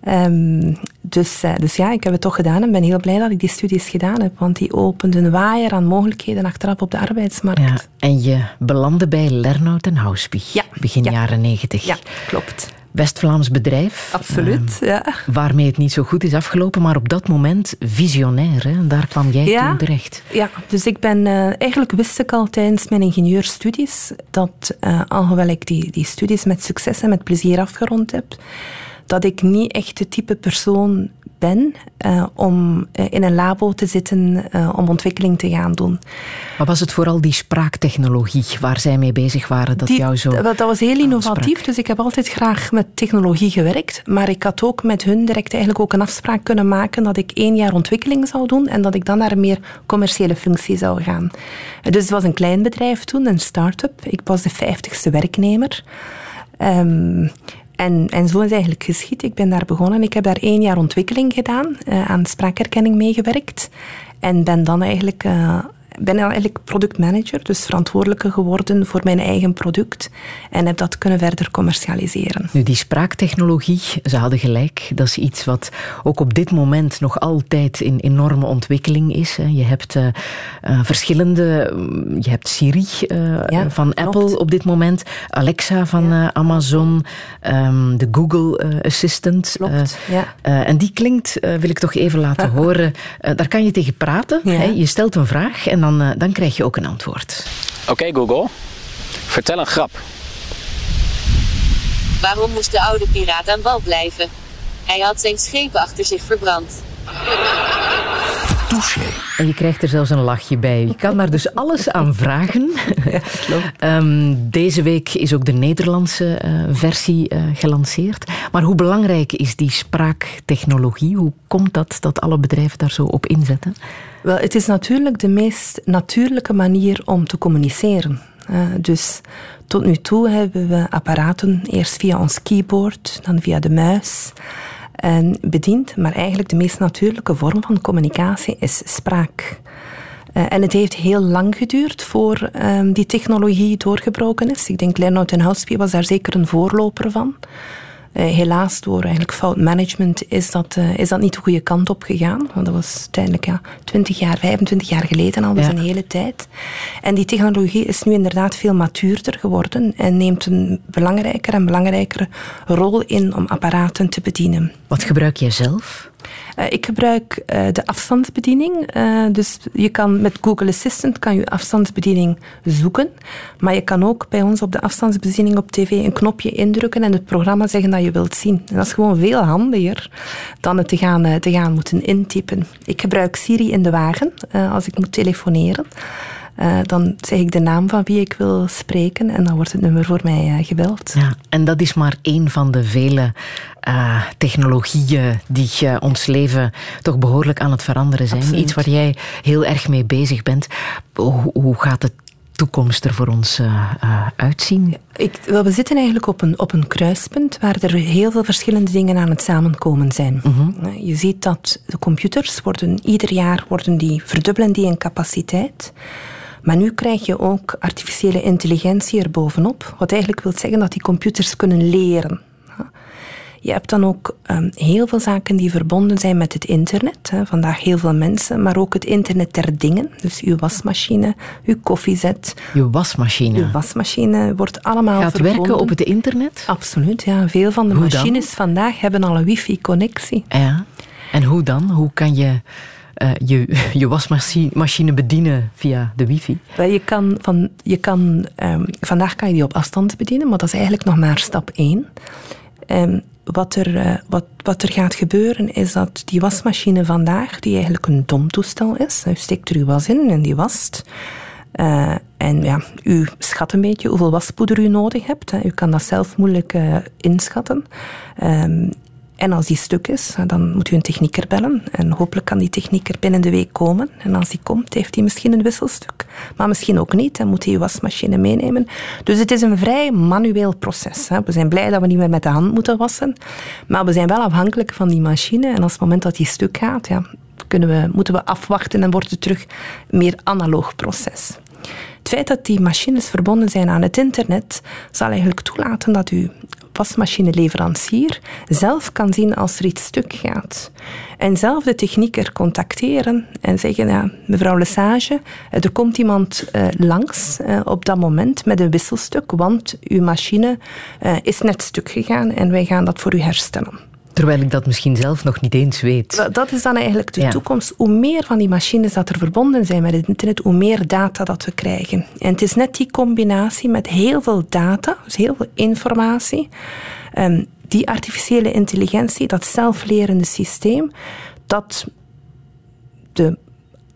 Speaker 4: Ehm, dus, eh, dus ja, ik heb het toch gedaan en ben heel blij dat ik die studies gedaan heb. Want die openden een waaier aan mogelijkheden achteraf op de arbeidsmarkt.
Speaker 3: Ja, en je belandde bij Lernout en Houspie,
Speaker 4: Ja,
Speaker 3: begin
Speaker 4: ja.
Speaker 3: jaren negentig.
Speaker 4: Ja, klopt.
Speaker 3: West-Vlaams bedrijf.
Speaker 4: Absoluut, ja.
Speaker 3: ehm, waarmee het niet zo goed is afgelopen, maar op dat moment visionair. Hè? Daar kwam jij
Speaker 4: Ja.
Speaker 3: toen terecht.
Speaker 4: Ja, dus ik ben... eh, eigenlijk wist ik al tijdens mijn ingenieurstudies dat, eh, alhoewel ik die, die studies met succes en met plezier afgerond heb, dat ik niet echt de type persoon ben eh, om eh, in een labo te zitten eh, om ontwikkeling te gaan doen.
Speaker 3: Maar was het vooral die spraaktechnologie waar zij mee bezig waren dat
Speaker 4: Die-
Speaker 3: jou zo...
Speaker 4: dat, was heel innovatief, dus ik heb altijd graag met technologie gewerkt. Maar ik had ook met hun direct eigenlijk ook een afspraak kunnen maken dat ik één jaar ontwikkeling zou doen en dat ik dan naar een meer commerciële functie zou gaan. Dus het was een klein bedrijf toen, een start-up. Ik was de vijftigste werknemer. Ehm, en, en zo is eigenlijk geschied. Ik ben daar begonnen. Ik heb daar één jaar ontwikkeling gedaan, eh, aan spraakherkenning meegewerkt. En ben dan eigenlijk, eh, ben eigenlijk productmanager, dus verantwoordelijke geworden voor mijn eigen product. En heb dat kunnen verder commercialiseren.
Speaker 3: Nu, die spraaktechnologie, ze hadden gelijk. Dat is iets wat ook op dit moment nog altijd in enorme ontwikkeling is. Je hebt eh, eh, verschillende... mm, Je hebt Siri eh,
Speaker 4: Ja,
Speaker 3: van
Speaker 4: klopt.
Speaker 3: Apple op dit moment. Alexa van Amazon. ehm, de Google Assistant.
Speaker 4: Klopt, ja.
Speaker 3: en die klinkt, wil ik toch even laten horen. Daar kan je tegen praten.
Speaker 4: Ja.
Speaker 3: Hè? Je stelt een vraag en dan, eh, dan krijg je ook een antwoord.
Speaker 5: Oké Google, vertel een grap.
Speaker 6: Waarom moest de oude piraat aan wal blijven? Hij had zijn schepen achter zich verbrand.
Speaker 3: En je krijgt er zelfs een lachje bij. Je kan daar dus alles aan vragen. Ehm, deze week is ook de Nederlandse eh, versie eh, gelanceerd. Maar hoe belangrijk is die spraaktechnologie? Hoe komt dat dat alle bedrijven daar zo op inzetten?
Speaker 4: Wel, het is natuurlijk de meest natuurlijke manier om te communiceren. Eh, dus tot nu toe hebben we apparaten eerst via ons keyboard, dan via de muis eh, bediend. Maar eigenlijk de meest natuurlijke vorm van communicatie is spraak. Eh, en het heeft heel lang geduurd voor ehm, die technologie doorgebroken is. Ik denk Lernout en Houspie was daar zeker een voorloper van. Eh, helaas, door eigenlijk fout management is dat, eh, is dat niet de goede kant op gegaan. Want dat was uiteindelijk ja, 20 jaar, 25 jaar geleden al, dus
Speaker 3: Ja.
Speaker 4: een hele tijd. En die technologie is nu inderdaad veel matuurder geworden en neemt een belangrijker en belangrijkere rol in om apparaten te bedienen.
Speaker 3: Wat gebruik jij zelf?
Speaker 4: Eh, ik gebruik eh, de afstandsbediening. Eh, dus je kan met Google Assistant kan je afstandsbediening zoeken. Maar je kan ook bij ons op de afstandsbediening op tv een knopje indrukken en het programma zeggen dat je wilt zien. En dat is gewoon veel handiger dan het te gaan, te gaan moeten intypen. Ik gebruik Siri in de wagen als ik moet telefoneren. Dan zeg ik de naam van wie ik wil spreken en dan wordt het nummer voor mij gebeld.
Speaker 3: Ja, en dat is maar één van de vele uh, technologieën die ons leven toch behoorlijk aan het veranderen zijn.
Speaker 4: Absoluut.
Speaker 3: Iets waar jij heel erg mee bezig bent. Hoe, hoe gaat de toekomst er voor ons uitzien?
Speaker 4: Ik, wel, we zitten eigenlijk op een, op een kruispunt waar er heel veel verschillende dingen aan het samenkomen zijn.
Speaker 3: Mm -hmm.
Speaker 4: Je ziet dat de computers worden ieder jaar worden die, verdubbelen die in capaciteit. Maar nu krijg je ook artificiële intelligentie erbovenop, wat eigenlijk wil zeggen dat die computers kunnen leren. Je hebt dan ook um, heel veel zaken die verbonden zijn met het internet. Hè. Vandaag heel veel mensen, maar ook het internet der dingen. Dus uw wasmachine, uw koffiezet.
Speaker 3: Uw wasmachine?
Speaker 4: Uw wasmachine wordt allemaal
Speaker 3: Gaat
Speaker 4: verbonden.
Speaker 3: werken op het internet?
Speaker 4: Absoluut, ja. Veel van de
Speaker 3: Hoe
Speaker 4: machines
Speaker 3: dan?
Speaker 4: vandaag hebben al een wifi-connectie.
Speaker 3: Ja. En hoe dan? Hoe kan je uh, je, je wasmachine bedienen via de wifi?
Speaker 4: Wel, je kan van, je kan, um, vandaag kan je die op afstand bedienen, maar dat is eigenlijk nog maar stap 1. Um, wat, er, uh, wat, wat er gaat gebeuren is dat die wasmachine vandaag, die eigenlijk een domtoestel is, u steekt er uw was in en die wast. Uh, en ja, u schat een beetje hoeveel waspoeder u nodig hebt. U kan dat zelf moeilijk uh, inschatten. Um, en als die stuk is, dan moet u een technieker bellen. En hopelijk kan die technieker binnen de week komen. En als die komt, heeft hij misschien een wisselstuk. Maar misschien ook niet. Dan moet hij uw wasmachine meenemen. Dus het is een vrij manueel proces. We zijn blij dat we niet meer met de hand moeten wassen. Maar we zijn wel afhankelijk van die machine. En als het moment dat die stuk gaat, ja, kunnen we, moeten we afwachten en wordt het terug een meer analoog proces. Het feit dat die machines verbonden zijn aan het internet zal eigenlijk toelaten dat u wasmachineleverancier zelf kan zien als er iets stuk gaat. En zelf de technieker contacteren en zeggen, ja, mevrouw Lesage, er komt iemand uh, langs uh, op dat moment met een wisselstuk, want uw machine is net stuk gegaan en wij gaan dat voor u herstellen.
Speaker 3: Terwijl ik dat misschien zelf nog niet eens weet.
Speaker 4: Dat is dan eigenlijk de
Speaker 3: Ja.
Speaker 4: toekomst. Hoe meer van die machines dat er verbonden zijn met het internet, hoe meer data dat we krijgen. En het is net die combinatie met heel veel data, dus heel veel informatie, ehm, die artificiële intelligentie, dat zelflerende systeem, dat de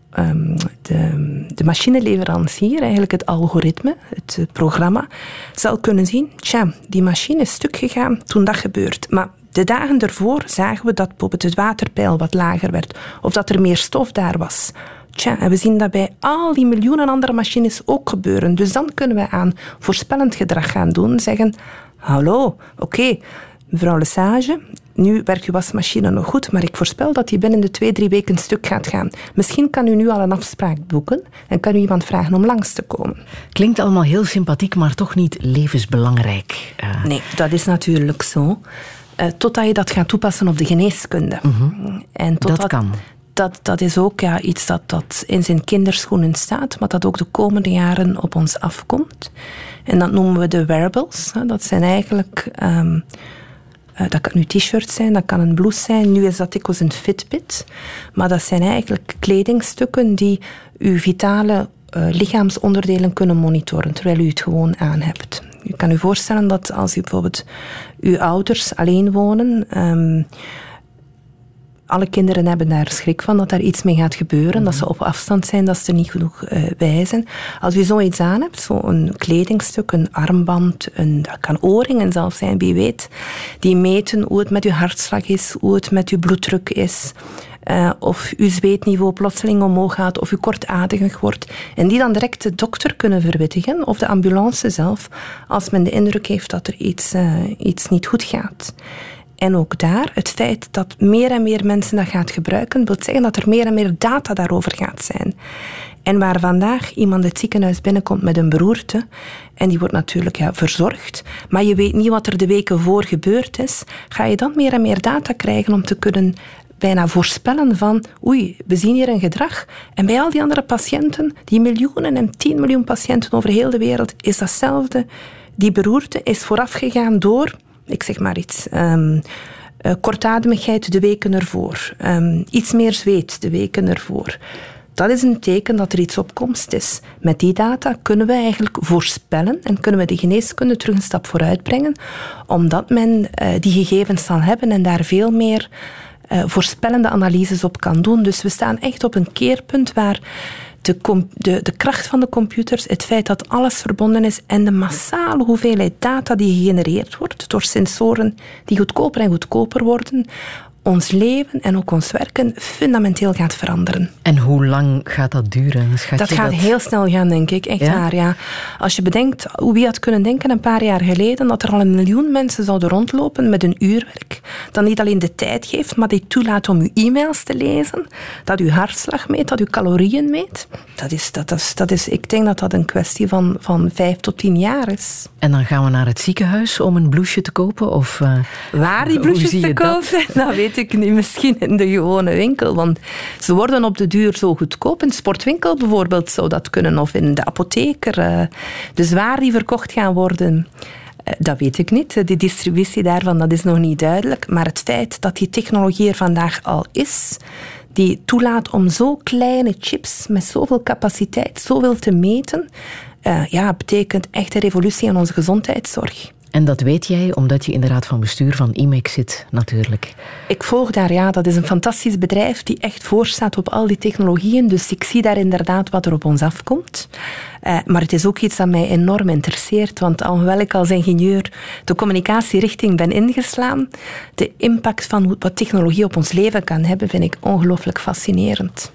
Speaker 4: ehm, de, de machineleverancier, eigenlijk het algoritme, het programma, zal kunnen zien, tja, die machine is stuk gegaan toen dat gebeurt. Maar de dagen ervoor zagen we dat bijvoorbeeld het waterpeil wat lager werd, of dat er meer stof daar was. Tja, en we zien dat bij al die miljoenen andere machines ook gebeuren. Dus dan kunnen we aan voorspellend gedrag gaan doen, zeggen, hallo, oké, mevrouw Lesage, nu werkt uw wasmachine nog goed, maar ik voorspel dat die binnen de twee, drie weken stuk gaat gaan. Misschien kan u nu al een afspraak boeken en kan u iemand vragen om langs te komen.
Speaker 3: Klinkt allemaal heel sympathiek, maar toch niet levensbelangrijk. Eh,
Speaker 4: Nee, dat is natuurlijk zo. Uh, totdat je dat gaat toepassen op de geneeskunde. en
Speaker 3: dat
Speaker 4: totdat,
Speaker 3: kan.
Speaker 4: Dat, dat is ook ja, iets dat, dat in zijn kinderschoenen staat, maar dat ook de komende jaren op ons afkomt. En dat noemen we de wearables. hè. Dat zijn eigenlijk... ehm, eh, dat kan nu t-shirt zijn, dat kan een blouse zijn. Nu is dat dikwijls een Fitbit. Maar dat zijn eigenlijk kledingstukken die uw vitale eh, lichaamsonderdelen kunnen monitoren, terwijl u het gewoon aan hebt. U kan u voorstellen dat als u bijvoorbeeld uw ouders alleen wonen, ehm, alle kinderen hebben daar schrik van dat daar iets mee gaat gebeuren, dat ze op afstand zijn, dat ze er niet genoeg eh, bij zijn. Als u zoiets aan hebt, zo'n kledingstuk, een armband, een, dat kan oorringen zelfs zijn, wie weet, die meten hoe het met uw hartslag is, hoe het met uw bloeddruk is, eh, of uw zweetniveau plotseling omhoog gaat, of u kortademig wordt. En die dan direct de dokter kunnen verwittigen, of de ambulance zelf, als men de indruk heeft dat er iets, eh, iets niet goed gaat. En ook daar, het feit dat meer en meer mensen dat gaat gebruiken, wil zeggen dat er meer en meer data daarover gaat zijn. En waar vandaag iemand het ziekenhuis binnenkomt met een beroerte, en die wordt natuurlijk ja, verzorgd, maar je weet niet wat er de weken voor gebeurd is, ga je dan meer en meer data krijgen om te kunnen bijna voorspellen van oei, we zien hier een gedrag. En bij al die andere patiënten, die miljoenen en tien miljoen patiënten over heel de wereld, is datzelfde. Die beroerte is voorafgegaan door, ik zeg maar iets, ehm, Uh, kortademigheid de weken ervoor. Um, iets meer zweet de weken ervoor. Dat is een teken dat er iets op komst is. Met die data kunnen we eigenlijk voorspellen en kunnen we de geneeskunde terug een stap vooruit brengen, omdat men uh, die gegevens zal hebben en daar veel meer uh, voorspellende analyses op kan doen. Dus we staan echt op een keerpunt waar de, de, de kracht van de computers, het feit dat alles verbonden is en de massale hoeveelheid data die gegenereerd wordt door sensoren die goedkoper en goedkoper worden, ons leven en ook ons werken fundamenteel gaat veranderen.
Speaker 3: En hoe lang gaat dat duren?
Speaker 4: dat gaat heel snel gaan, denk ik. Echt waar, ja. Als je bedenkt, wie had kunnen denken een paar jaar geleden dat er al een miljoen mensen zouden rondlopen met een uurwerk, dat niet alleen de tijd geeft, maar die toelaat om uw e-mails te lezen, dat uw hartslag meet, dat uw calorieën meet. Dat is, dat is, dat is, ik denk dat dat een kwestie van, van vijf tot tien jaar is.
Speaker 3: En dan gaan we naar het ziekenhuis om een blouseje te kopen? Of, uh,
Speaker 4: Waar die blouses te kopen? Dat? weet ik. Misschien in de gewone winkel. Want ze worden op de duur zo goedkoop. In sportwinkel bijvoorbeeld zou dat kunnen. Of in de apotheker. Uh, dus waar die verkocht gaan worden... Uh, dat weet ik niet. De distributie daarvan dat is nog niet duidelijk. Maar het feit dat die technologie er vandaag al is, die toelaat om zo kleine chips met zoveel capaciteit, zoveel te meten, ja, betekent echt een revolutie in onze gezondheidszorg.
Speaker 3: En dat weet jij omdat je in de raad van bestuur van IMEX zit, natuurlijk.
Speaker 4: Ik volg daar, ja. Dat is een fantastisch bedrijf die echt voorstaat op al die technologieën. Dus ik zie daar inderdaad wat er op ons afkomt. Uh, maar het is ook iets dat mij enorm interesseert. Want alhoewel ik als ingenieur de communicatierichting ben ingeslaan, de impact van wat technologie op ons leven kan hebben, vind ik ongelooflijk fascinerend.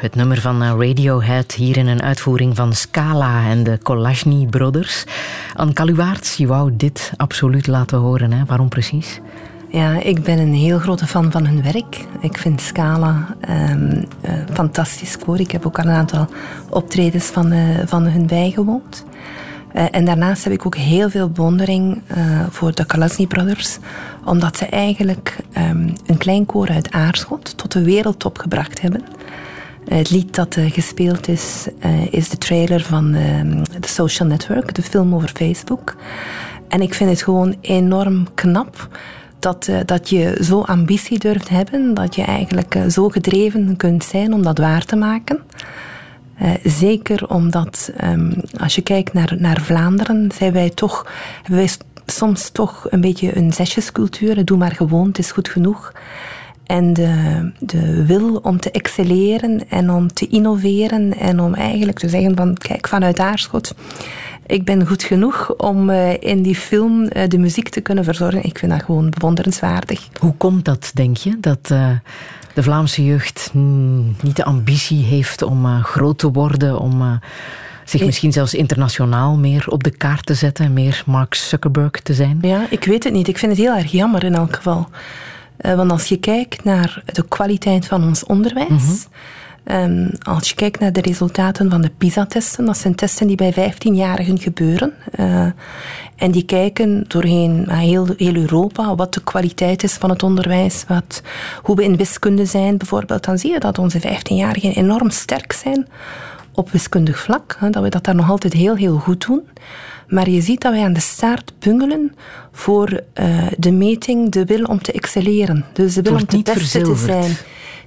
Speaker 3: Het nummer van eh, Radiohead, hier in een uitvoering van Scala en de Kolashny Brothers. Anne Kaluwaerts, je wou dit absoluut laten horen, hè? waarom precies?
Speaker 4: Ja, ik ben een heel grote fan van hun werk. Ik vind Scala um, fantastisch koor. Ik heb ook al een aantal optredens van, uh, van hun bijgewoond. En daarnaast heb ik ook heel veel bewondering voor de Kalasny Brothers, omdat ze eigenlijk um, een klein koor uit Aarschot tot de wereldtop gebracht hebben. Het lied dat gespeeld is, is de trailer van ehm, The Social Network, de film over Facebook. En ik vind het gewoon enorm knap dat, dat je zo ambitie durft hebben, dat je eigenlijk zo gedreven kunt zijn om dat waar te maken. Zeker omdat, um, als je kijkt naar, naar Vlaanderen, zijn wij toch, hebben wij soms toch een beetje een zesjescultuur. Doe maar gewoon, het is goed genoeg. En de, de wil om te excelleren en om te innoveren en om eigenlijk te zeggen van, kijk, vanuit Aarschot ik ben goed genoeg om uh, in die film uh, de muziek te kunnen verzorgen. Ik vind dat gewoon bewonderenswaardig.
Speaker 3: Hoe komt dat, denk je? Dat uh, de Vlaamse jeugd niet de ambitie heeft om groot te worden, om zich misschien zelfs internationaal meer op de kaart te zetten, meer Mark Zuckerberg te zijn?
Speaker 4: Ja, ik weet het niet. Ik vind het heel erg jammer in elk geval. Want als je kijkt naar de kwaliteit van ons onderwijs. Mm -hmm Um, als je kijkt naar de resultaten van de PISA-testen, dat zijn testen die bij 15-jarigen gebeuren. Uh, en die kijken doorheen uh, heel, heel, Europa wat de kwaliteit is van het onderwijs, wat, hoe we in wiskunde zijn bijvoorbeeld. Dan zie je dat onze 15-jarigen enorm sterk zijn op wiskundig vlak. Hè, dat we dat daar nog altijd heel, heel goed doen. Maar je ziet dat wij aan de staart bungelen voor uh, de meting, de wil om te excelleren. Dus de wil om te beste te zijn.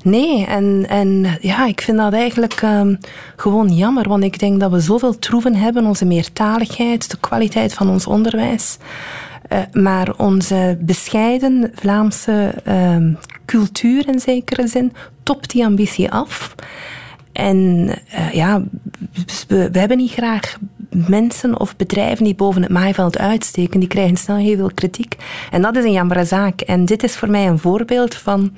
Speaker 4: Nee, en, en ja, ik vind dat eigenlijk um, gewoon jammer, want ik denk dat we zoveel troeven hebben, onze meertaligheid, de kwaliteit van ons onderwijs. Uh, maar onze bescheiden Vlaamse uh, cultuur in zekere zin topt die ambitie af. En uh, ja, we, we, hebben niet graag mensen of bedrijven die boven het maaiveld uitsteken. Die krijgen snel heel veel kritiek. En dat is een jammere zaak. En dit is voor mij een voorbeeld van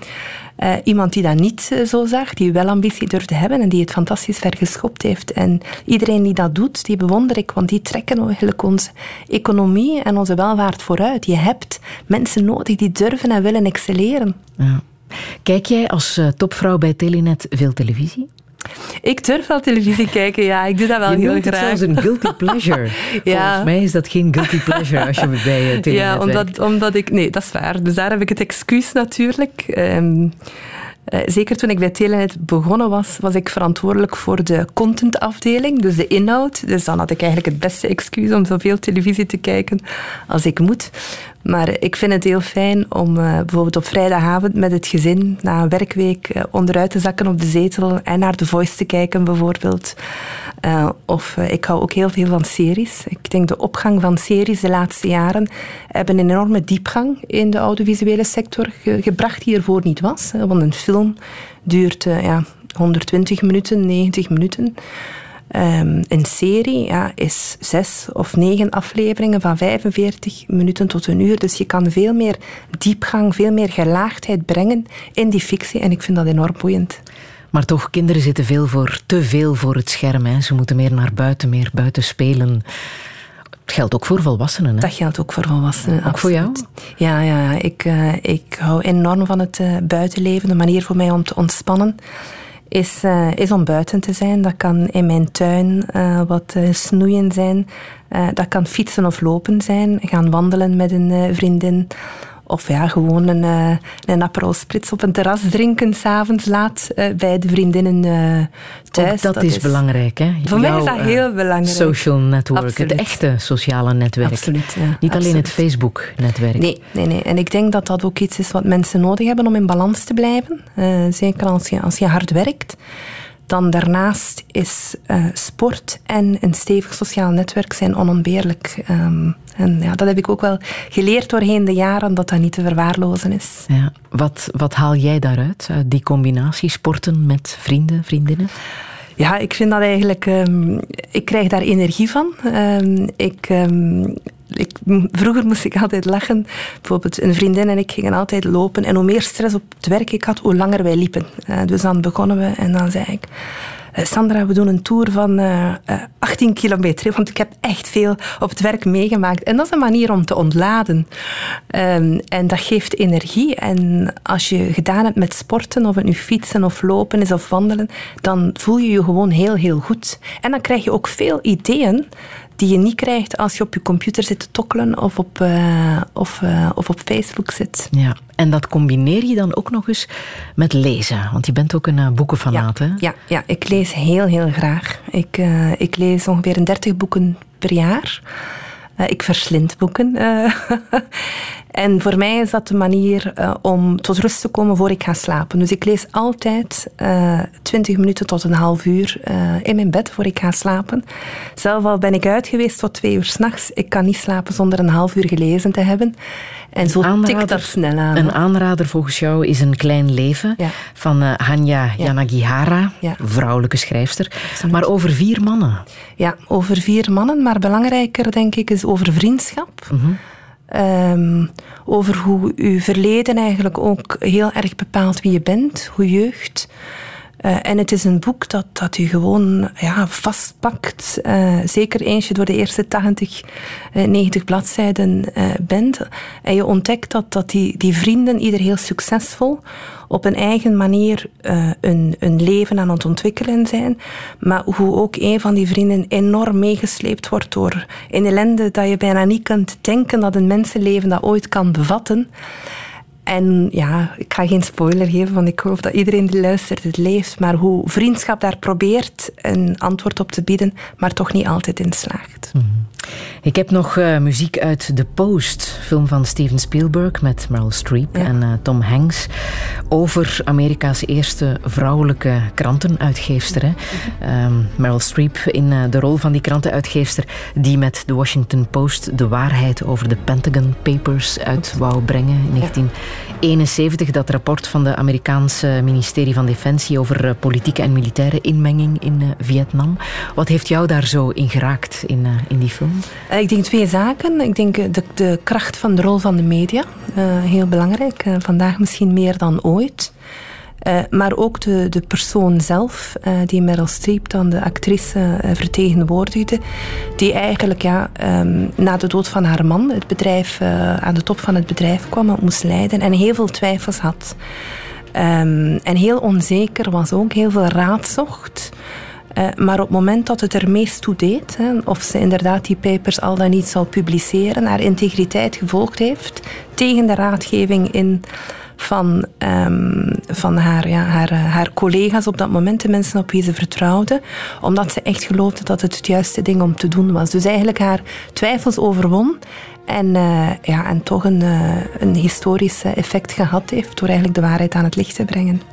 Speaker 4: uh, iemand die dat niet uh, zo zag, die wel ambitie durfde hebben en die het fantastisch ver geschopt heeft. En iedereen die dat doet, die bewonder ik, want die trekken eigenlijk onze economie en onze welvaart vooruit. Je hebt mensen nodig die durven en willen excelleren.
Speaker 3: Ja. Kijk jij als uh, topvrouw bij Telenet veel televisie?
Speaker 4: Ik durf wel televisie kijken, ja. Ik doe dat wel
Speaker 3: je
Speaker 4: heel
Speaker 3: het
Speaker 4: graag.
Speaker 3: zelfs een guilty pleasure. ja. Volgens mij is dat geen guilty pleasure als je bij uh, Telenet
Speaker 4: Ja, omdat, omdat ik... Nee, dat is waar. Dus daar heb ik het excuus natuurlijk. Um, uh, zeker toen ik bij Telenet begonnen was, was ik verantwoordelijk voor de contentafdeling, dus de inhoud. Dus dan had ik eigenlijk het beste excuus om zoveel televisie te kijken als ik moet. Maar ik vind het heel fijn om uh, bijvoorbeeld op vrijdagavond met het gezin na een werkweek uh, onderuit te zakken op de zetel en naar The Voice te kijken bijvoorbeeld. Uh, of ik hou ook heel veel van series. Ik denk de opgang van series de laatste jaren hebben een enorme diepgang in de audiovisuele sector ge gebracht die ervoor niet was. Want een film duurt ja, 120 minuten, 90 minuten. Um, een serie ja, is zes of negen afleveringen van 45 minuten tot een uur. Dus je kan veel meer diepgang, veel meer gelaagdheid brengen in die fictie. En ik vind dat enorm boeiend.
Speaker 3: Maar toch, kinderen zitten veel voor, te veel voor het scherm. Hè. Ze moeten meer naar buiten, meer buiten spelen. Het geldt ook voor volwassenen. Hè?
Speaker 4: Dat geldt ook voor volwassenen.
Speaker 3: Ook absoluut. voor jou?
Speaker 4: Ja, ja ik, uh, ik hou enorm van het uh, buitenleven. De manier voor mij om te ontspannen is, uh, is om buiten te zijn. Dat kan in mijn tuin uh, wat uh, snoeien zijn. dat kan fietsen of lopen zijn. Gaan wandelen met een vriendin. Of ja, gewoon een, uh, een Aperol Spritz op een terras drinken, s'avonds laat uh, bij de vriendinnen uh, thuis.
Speaker 3: Ook dat, dat is, is, belangrijk, hè?
Speaker 4: Voor Jouw, mij is dat heel belangrijk.
Speaker 3: Social network,
Speaker 4: Absoluut.
Speaker 3: het echte sociale netwerk.
Speaker 4: Absoluut, ja.
Speaker 3: Niet alleen het Facebook-netwerk.
Speaker 4: Nee, nee, nee. En ik denk dat dat ook iets is wat mensen nodig hebben om in balans te blijven. zeker als je, als je hard werkt. Dan daarnaast is uh, sport en een stevig sociaal netwerk zijn onontbeerlijk. Um, en ja, dat heb ik ook wel geleerd doorheen de jaren, dat dat niet te verwaarlozen is.
Speaker 3: Ja. Wat, wat haal jij daaruit, uit die combinatie sporten met vrienden, vriendinnen?
Speaker 4: Ja, ik vind dat eigenlijk... Um, ik krijg daar energie van. Um, ik ik, vroeger moest ik altijd lachen. Bijvoorbeeld een vriendin en ik gingen altijd lopen. En hoe meer stress op het werk ik had, hoe langer wij liepen. Uh, dus dan begonnen we en dan zei ik... Uh, Sandra, we doen een tour van uh, 18 kilometer. Want ik heb echt veel op het werk meegemaakt. En dat is een manier om te ontladen. Um, en dat geeft energie. En als je gedaan hebt met sporten, of het nu fietsen of lopen is of wandelen, dan voel je je gewoon heel, heel goed. En dan krijg je ook veel ideeën die je niet krijgt als je op je computer zit te tokkelen of op, uh, of, uh, of op Facebook zit.
Speaker 3: Ja, en dat combineer je dan ook nog eens met lezen, want je bent ook een uh, boekenfanaat,
Speaker 4: ja,
Speaker 3: hè?
Speaker 4: Ja, ja, ik lees heel, heel graag. Ik, ik lees ongeveer 30 boeken per jaar. ik verslind boeken. En voor mij is dat de manier uh, om tot rust te komen voor ik ga slapen. Dus ik lees altijd uh, 20 minuten tot een half uur uh, in mijn bed voor ik ga slapen. Zelf al ben ik uit geweest tot twee uur s'nachts. Ik kan niet slapen zonder een half uur gelezen te hebben. En zo tikt dat snel aan.
Speaker 3: Een aanrader volgens jou is Een Klein Leven
Speaker 4: ja.
Speaker 3: van uh, Hanya ja. Yanagihara,
Speaker 4: ja.
Speaker 3: vrouwelijke schrijfster. Absoluut. Maar over vier mannen.
Speaker 4: Ja, over vier mannen. Maar belangrijker denk ik is over vriendschap.
Speaker 3: Mm -hmm.
Speaker 4: Um, over hoe uw verleden eigenlijk ook heel erg bepaalt wie je bent, hoe jeugd. Uh, en het is een boek dat, dat u gewoon ja, vastpakt. Uh, zeker eens je door de eerste 80, uh, 90 bladzijden uh, bent. En je ontdekt dat, dat die, die vrienden, ieder heel succesvol, op een eigen manier een, een leven aan het ontwikkelen zijn. Maar hoe ook een van die vrienden enorm meegesleept wordt door een ellende dat je bijna niet kunt denken dat een mensenleven dat ooit kan bevatten. En ja, ik ga geen spoiler geven, want ik hoop dat iedereen die luistert het leest. Maar hoe vriendschap daar probeert een antwoord op te bieden, maar toch niet altijd in slaagt.
Speaker 3: -hmm. Ik heb nog uh, muziek uit The Post, film van Steven Spielberg met Meryl Streep ja. en uh, Tom Hanks. Over Amerika's eerste vrouwelijke krantenuitgeefster. Hè. Um, Meryl Streep in uh, de rol van die krantenuitgeefster die met The Washington Post de waarheid over de Pentagon Papers uit wou brengen in 1971. Dat rapport van de Amerikaanse ministerie van Defensie over politieke en militaire inmenging in Vietnam. Wat heeft jou daar zo in geraakt in, in die film?
Speaker 4: Ik denk twee zaken. Ik denk de, de kracht van de rol van de media. Uh, heel belangrijk. Vandaag misschien meer dan ooit. Maar ook de, de persoon zelf, die Meryl Streep dan de actrice vertegenwoordigde. Die eigenlijk ja, um, na de dood van haar man het bedrijf, aan de top van het bedrijf kwam moest leiden. En heel veel twijfels had. Um, en heel onzeker was ook. Heel veel raad zocht. Uh, maar op het moment dat het er meest toe deed, hè, of ze inderdaad die papers al dan niet zou publiceren, haar integriteit gevolgd heeft tegen de raadgeving in van, um, van haar, ja, haar, haar collega's op dat moment, de mensen op wie ze vertrouwde, omdat ze echt geloofde dat het het juiste ding om te doen was. Dus eigenlijk haar twijfels overwon en, uh, ja, en toch een, een historisch effect gehad heeft door eigenlijk de waarheid aan het licht te brengen.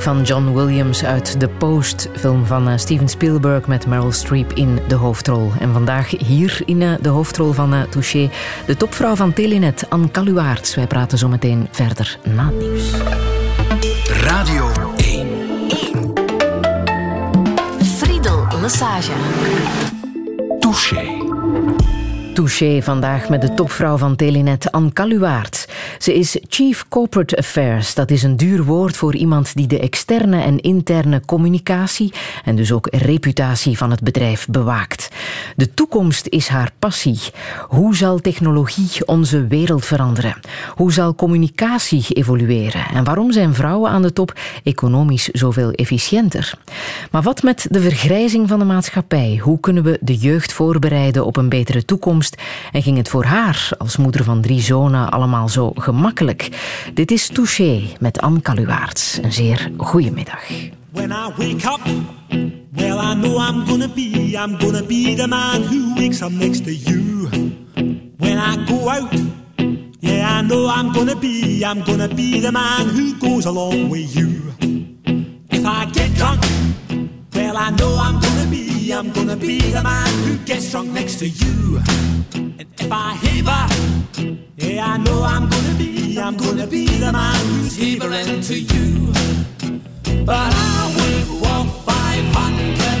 Speaker 3: Muziek van John Williams uit The Post, film van uh, Steven Spielberg met Meryl Streep in de hoofdrol. En vandaag hier in uh, de hoofdrol van uh, Touché, de topvrouw van Telenet, Anne Kaluwaerts. Wij praten zo meteen verder na het nieuws.
Speaker 2: Radio 1.
Speaker 7: 1. Friedel Lassage.
Speaker 2: Touché.
Speaker 3: Touché vandaag met de topvrouw van Telenet, Anne Kaluwaert. Ze is Chief Corporate Affairs. Dat is een duur woord voor iemand die de externe en interne communicatie en dus ook reputatie van het bedrijf bewaakt. De toekomst is haar passie. Hoe zal technologie onze wereld veranderen? Hoe zal communicatie evolueren? En waarom zijn vrouwen aan de top economisch zoveel efficiënter? Maar wat met de vergrijzing van de maatschappij? Hoe kunnen we de jeugd voorbereiden op een betere toekomst? En ging het voor haar, als moeder van drie zonen, allemaal zo? Dit is Touché met Anne Kaluwaerts. Een zeer goede middag.
Speaker 7: When I wake up, well, I know I'm gonna be, I'm gonna be the man who wakes up next to you. When I go out, yeah, I know I'm gonna be, I'm gonna be the man who goes along with you. If I get drunk, well, I know I'm gonna be, I'm gonna be the man who gets drunk next to you. If I haver, yeah, I know I'm gonna be, I'm gonna be the man who's havering to you. But I would walk 500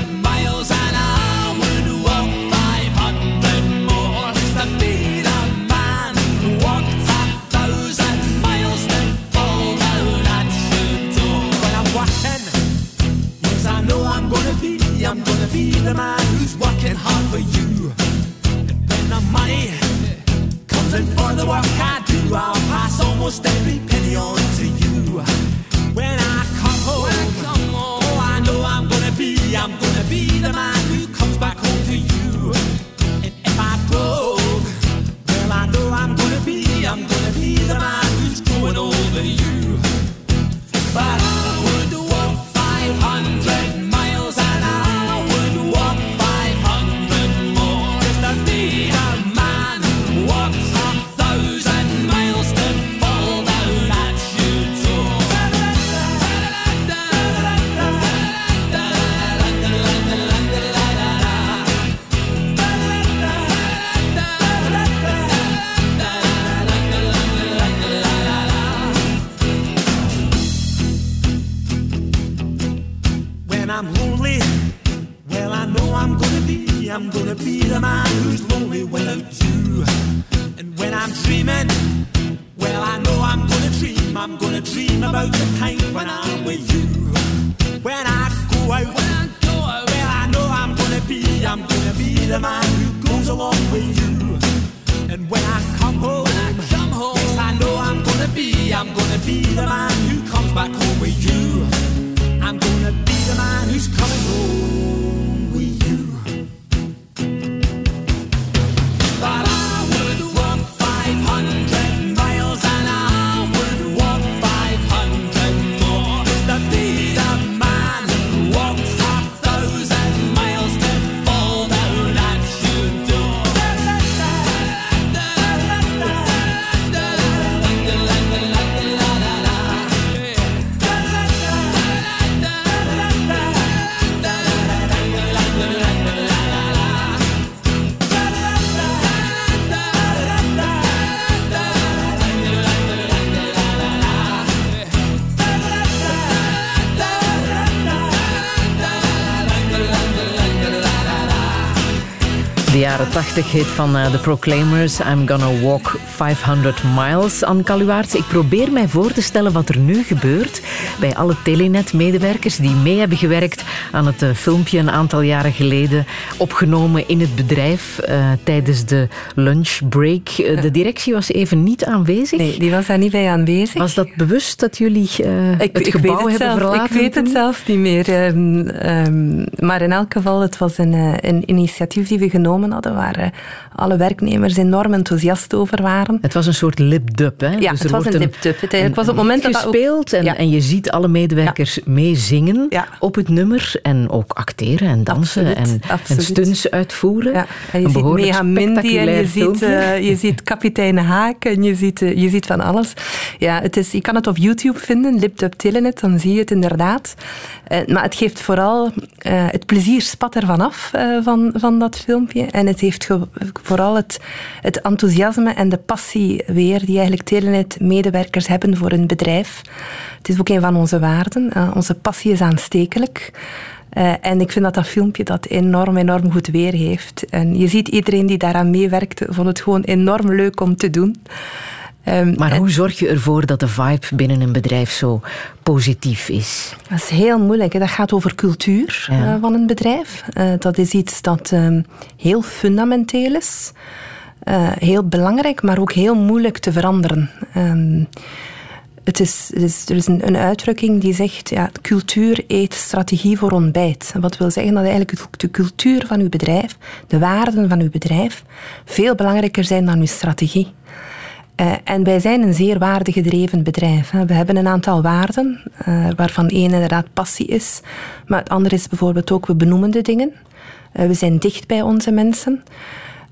Speaker 7: the work I do, I'll pass almost every penny on to you.
Speaker 3: Jaren 80 hit van eh, The Proclaimers, I'm Gonna Walk 500 Miles aan Kaluwaerts. Ik probeer mij voor te stellen wat er nu gebeurt bij alle Telenet-medewerkers die mee hebben gewerkt aan het eh, filmpje een aantal jaren geleden, opgenomen in het bedrijf eh, tijdens de lunchbreak. Eh, de directie was even niet aanwezig.
Speaker 4: Nee, die was daar niet bij aanwezig.
Speaker 3: Was dat bewust dat jullie eh, het gebouw hebben
Speaker 4: zelf,
Speaker 3: verlaten?
Speaker 4: Ik weet het
Speaker 3: toen?
Speaker 4: zelf niet meer. ehm, ehm, maar in elk geval, het was een, een initiatief die we genomen hadden, waar alle werknemers enorm enthousiast over waren.
Speaker 3: Het was een soort lip-dub, hè?
Speaker 4: Ja,
Speaker 3: Dus
Speaker 4: het was een lip-dub. Het, het was op het moment dat
Speaker 3: gespeeld en,
Speaker 4: Ja.
Speaker 3: en je ziet alle medewerkers meezingen
Speaker 4: Ja.
Speaker 3: op het nummer en ook acteren en dansen
Speaker 4: Absoluut,
Speaker 3: en, en. Stunts uitvoeren.
Speaker 4: Ja, en je
Speaker 3: Een
Speaker 4: ziet Mega Mindy en je ziet, eh, je ziet kapitein Haak en je ziet, eh, je ziet van alles. Ja, het is, je kan het op YouTube vinden, LipDub Telenet, dan zie je het inderdaad. Eh, maar het geeft vooral, het plezier spat er vanaf eh, van, van dat filmpje. En het heeft vooral het, het enthousiasme en de passie weer die eigenlijk Telenet-medewerkers hebben voor hun bedrijf. Het is ook een van onze waarden. Onze passie is aanstekelijk. Eh, en ik vind dat dat filmpje dat enorm, enorm goed weer heeft. En je ziet iedereen die daaraan meewerkte, vond het gewoon enorm leuk om te doen.
Speaker 3: Ehm, maar hoe zorg je ervoor dat de vibe binnen een bedrijf zo positief is?
Speaker 4: Dat is heel moeilijk. Hè. Dat gaat over cultuur uh, van een bedrijf. Uh, dat is iets dat um, heel fundamenteel is. Uh, heel belangrijk, maar ook heel moeilijk te veranderen. Um, het is, is, er is een, een, uitdrukking die zegt: ja, cultuur eet strategie voor ontbijt. Wat wil zeggen dat eigenlijk de cultuur van uw bedrijf, de waarden van uw bedrijf, veel belangrijker zijn dan uw strategie. Uh, en wij zijn een zeer waardegedreven bedrijf. We hebben een aantal waarden, uh, waarvan één inderdaad passie is. Maar het andere is bijvoorbeeld ook, we benoemen de dingen. Uh, we zijn dicht bij onze mensen.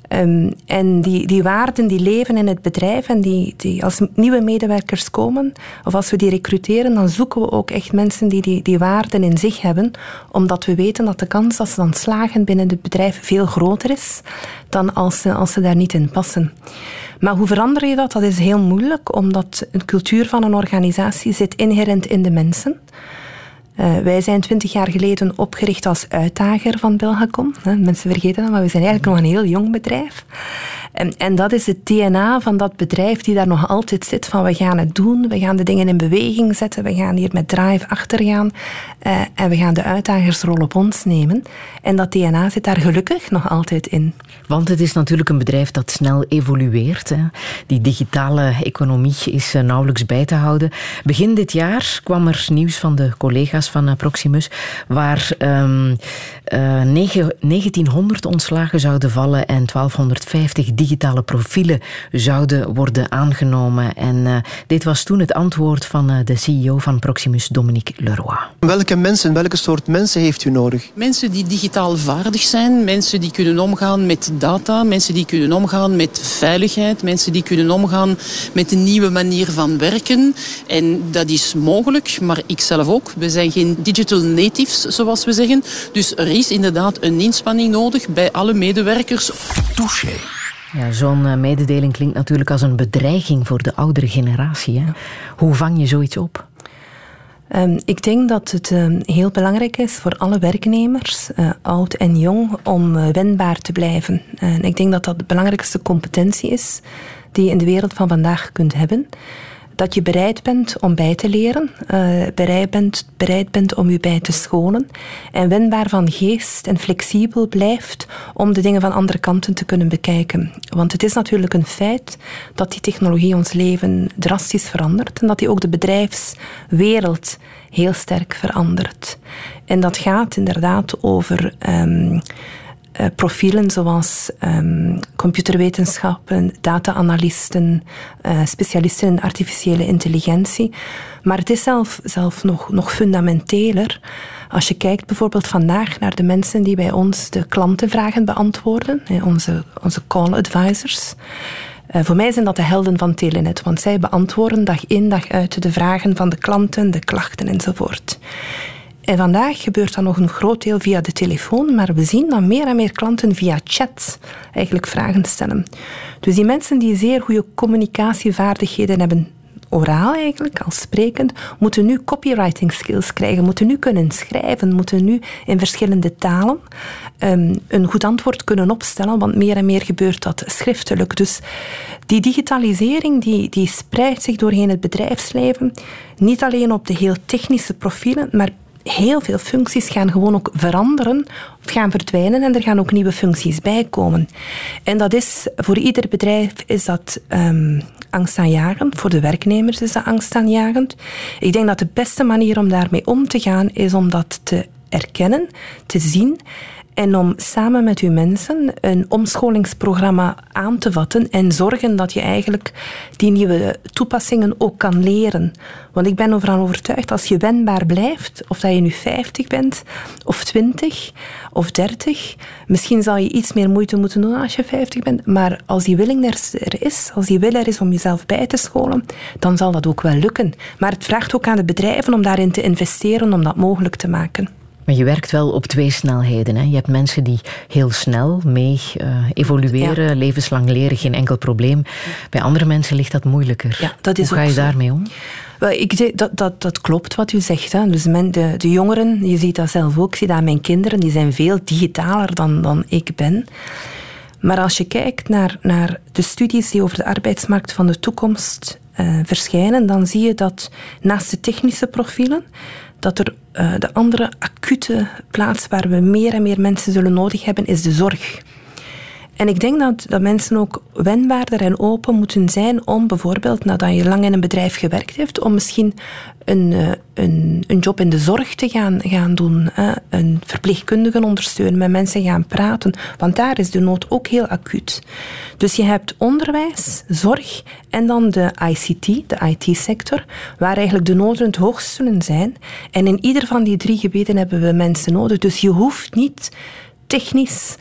Speaker 4: Um, en die, die waarden die leven in het bedrijf en die, die als nieuwe medewerkers komen, of als we die recruteren, dan zoeken we ook echt mensen die, die die waarden in zich hebben, omdat we weten dat de kans dat ze dan slagen binnen het bedrijf veel groter is dan als ze, als ze daar niet in passen. Maar hoe verander je dat? Dat is heel moeilijk, omdat een cultuur van een organisatie zit inherent in de mensen. Uh, wij zijn twintig jaar geleden opgericht als uitdager van Belgacom. Mensen vergeten dat, maar we zijn eigenlijk nog een heel jong bedrijf. En, en, dat is het DNA van dat bedrijf die daar nog altijd zit. Van we gaan het doen, we gaan de dingen in beweging zetten, we gaan hier met drive achter gaan uh, en we gaan de uitdagersrol op ons nemen. En dat DNA zit daar gelukkig nog altijd in.
Speaker 3: Want het is natuurlijk een bedrijf dat snel evolueert. Hè. Die digitale economie is uh, nauwelijks bij te houden. Begin dit jaar kwam er nieuws van de collega's van uh, Proximus, waar um, 9, 1900 ontslagen zouden vallen en 1250 digitale profielen zouden worden aangenomen. En uh, dit was toen het antwoord van uh, de CEO van Proximus, Dominique Leroy.
Speaker 8: Welke mensen, welke soort mensen heeft u nodig?
Speaker 9: Mensen die digitaal vaardig zijn, mensen die kunnen omgaan met data, mensen die kunnen omgaan met veiligheid, mensen die kunnen omgaan met een nieuwe manier van werken. En dat is mogelijk, maar ik zelf ook. We zijn geen digital natives, zoals we zeggen. Dus er is inderdaad een inspanning nodig bij alle medewerkers.
Speaker 2: Touché.
Speaker 3: Ja, Zo'n mededeling klinkt natuurlijk als een bedreiging voor de oudere generatie. Hè? Hoe vang je zoiets op?
Speaker 4: Um, ik denk dat het um, heel belangrijk is voor alle werknemers, uh, oud en jong, om uh, wendbaar te blijven. En ik denk dat dat de belangrijkste competentie is die je in de wereld van vandaag kunt hebben dat je bereid bent om bij te leren, uh, bereid, bent, bereid bent om je bij te scholen en wendbaar van geest en flexibel blijft om de dingen van andere kanten te kunnen bekijken. Want het is natuurlijk een feit dat die technologie ons leven drastisch verandert en dat die ook de bedrijfswereld heel sterk verandert. En dat gaat inderdaad over um, uh, profielen zoals um, computerwetenschappen, data-analysten, uh, specialisten in artificiële intelligentie. Maar het is zelf, zelf nog, nog fundamenteler. Als je kijkt bijvoorbeeld vandaag naar de mensen die bij ons de klantenvragen beantwoorden, onze, onze call advisors. Uh, voor mij zijn dat de helden van Telenet, want zij beantwoorden dag in dag uit de vragen van de klanten, de klachten enzovoort. En vandaag gebeurt dat nog een groot deel via de telefoon, maar we zien dat meer en meer klanten via chat eigenlijk vragen stellen. Dus die mensen die zeer goede communicatievaardigheden hebben, oraal eigenlijk, als sprekend, moeten nu copywriting skills krijgen, moeten nu kunnen schrijven, moeten nu in verschillende talen um, een goed antwoord kunnen opstellen, want meer en meer gebeurt dat schriftelijk. Dus die digitalisering die, die spreidt zich doorheen het bedrijfsleven, niet alleen op de heel technische profielen, maar heel veel functies gaan gewoon ook veranderen of gaan verdwijnen en er gaan ook nieuwe functies bij komen. En dat is voor ieder bedrijf is dat um, angstaanjagend. Voor de werknemers is dat angstaanjagend. Ik denk dat de beste manier om daarmee om te gaan is om dat te erkennen, te zien en om samen met uw mensen een omscholingsprogramma aan te vatten en zorgen dat je eigenlijk die nieuwe toepassingen ook kan leren. Want ik ben ervan overtuigd, als je wendbaar blijft, of dat je nu 50 bent, of 20, of 30, misschien zal je iets meer moeite moeten doen als je 50 bent, maar als die willing er is, als die wil er is om jezelf bij te scholen, dan zal dat ook wel lukken. Maar het vraagt ook aan de bedrijven om daarin te investeren om dat mogelijk te maken.
Speaker 3: Maar je werkt wel op twee snelheden. Hè? Je hebt mensen die heel snel mee uh, evolueren, levenslang leren, geen enkel probleem. Bij andere mensen ligt dat moeilijker.
Speaker 4: Ja, dat is
Speaker 3: Hoe ga je daarmee om?
Speaker 4: Wel, ik dat, dat, dat klopt wat u zegt. Hè. Dus men, de, de jongeren, je ziet dat zelf ook, ik zie dat mijn kinderen, die zijn veel digitaler dan, dan ik ben. Maar als je kijkt naar, naar de studies die over de arbeidsmarkt van de toekomst uh, verschijnen, dan zie je dat naast de technische profielen, dat er uh, de andere acute plaats waar we meer en meer mensen zullen nodig hebben, is de zorg. En ik denk dat, dat mensen ook wendbaarder en open moeten zijn om bijvoorbeeld, nadat je lang in een bedrijf gewerkt hebt, om misschien een, uh, een, een job in de zorg te gaan, gaan doen. Uh, een verpleegkundige ondersteunen, met mensen gaan praten. Want daar is de nood ook heel acuut. Dus je hebt onderwijs, zorg en dan de ICT, de IT-sector, waar eigenlijk de noden het hoogst zullen zijn. En in ieder van die drie gebieden hebben we mensen nodig. Dus je hoeft niet technisch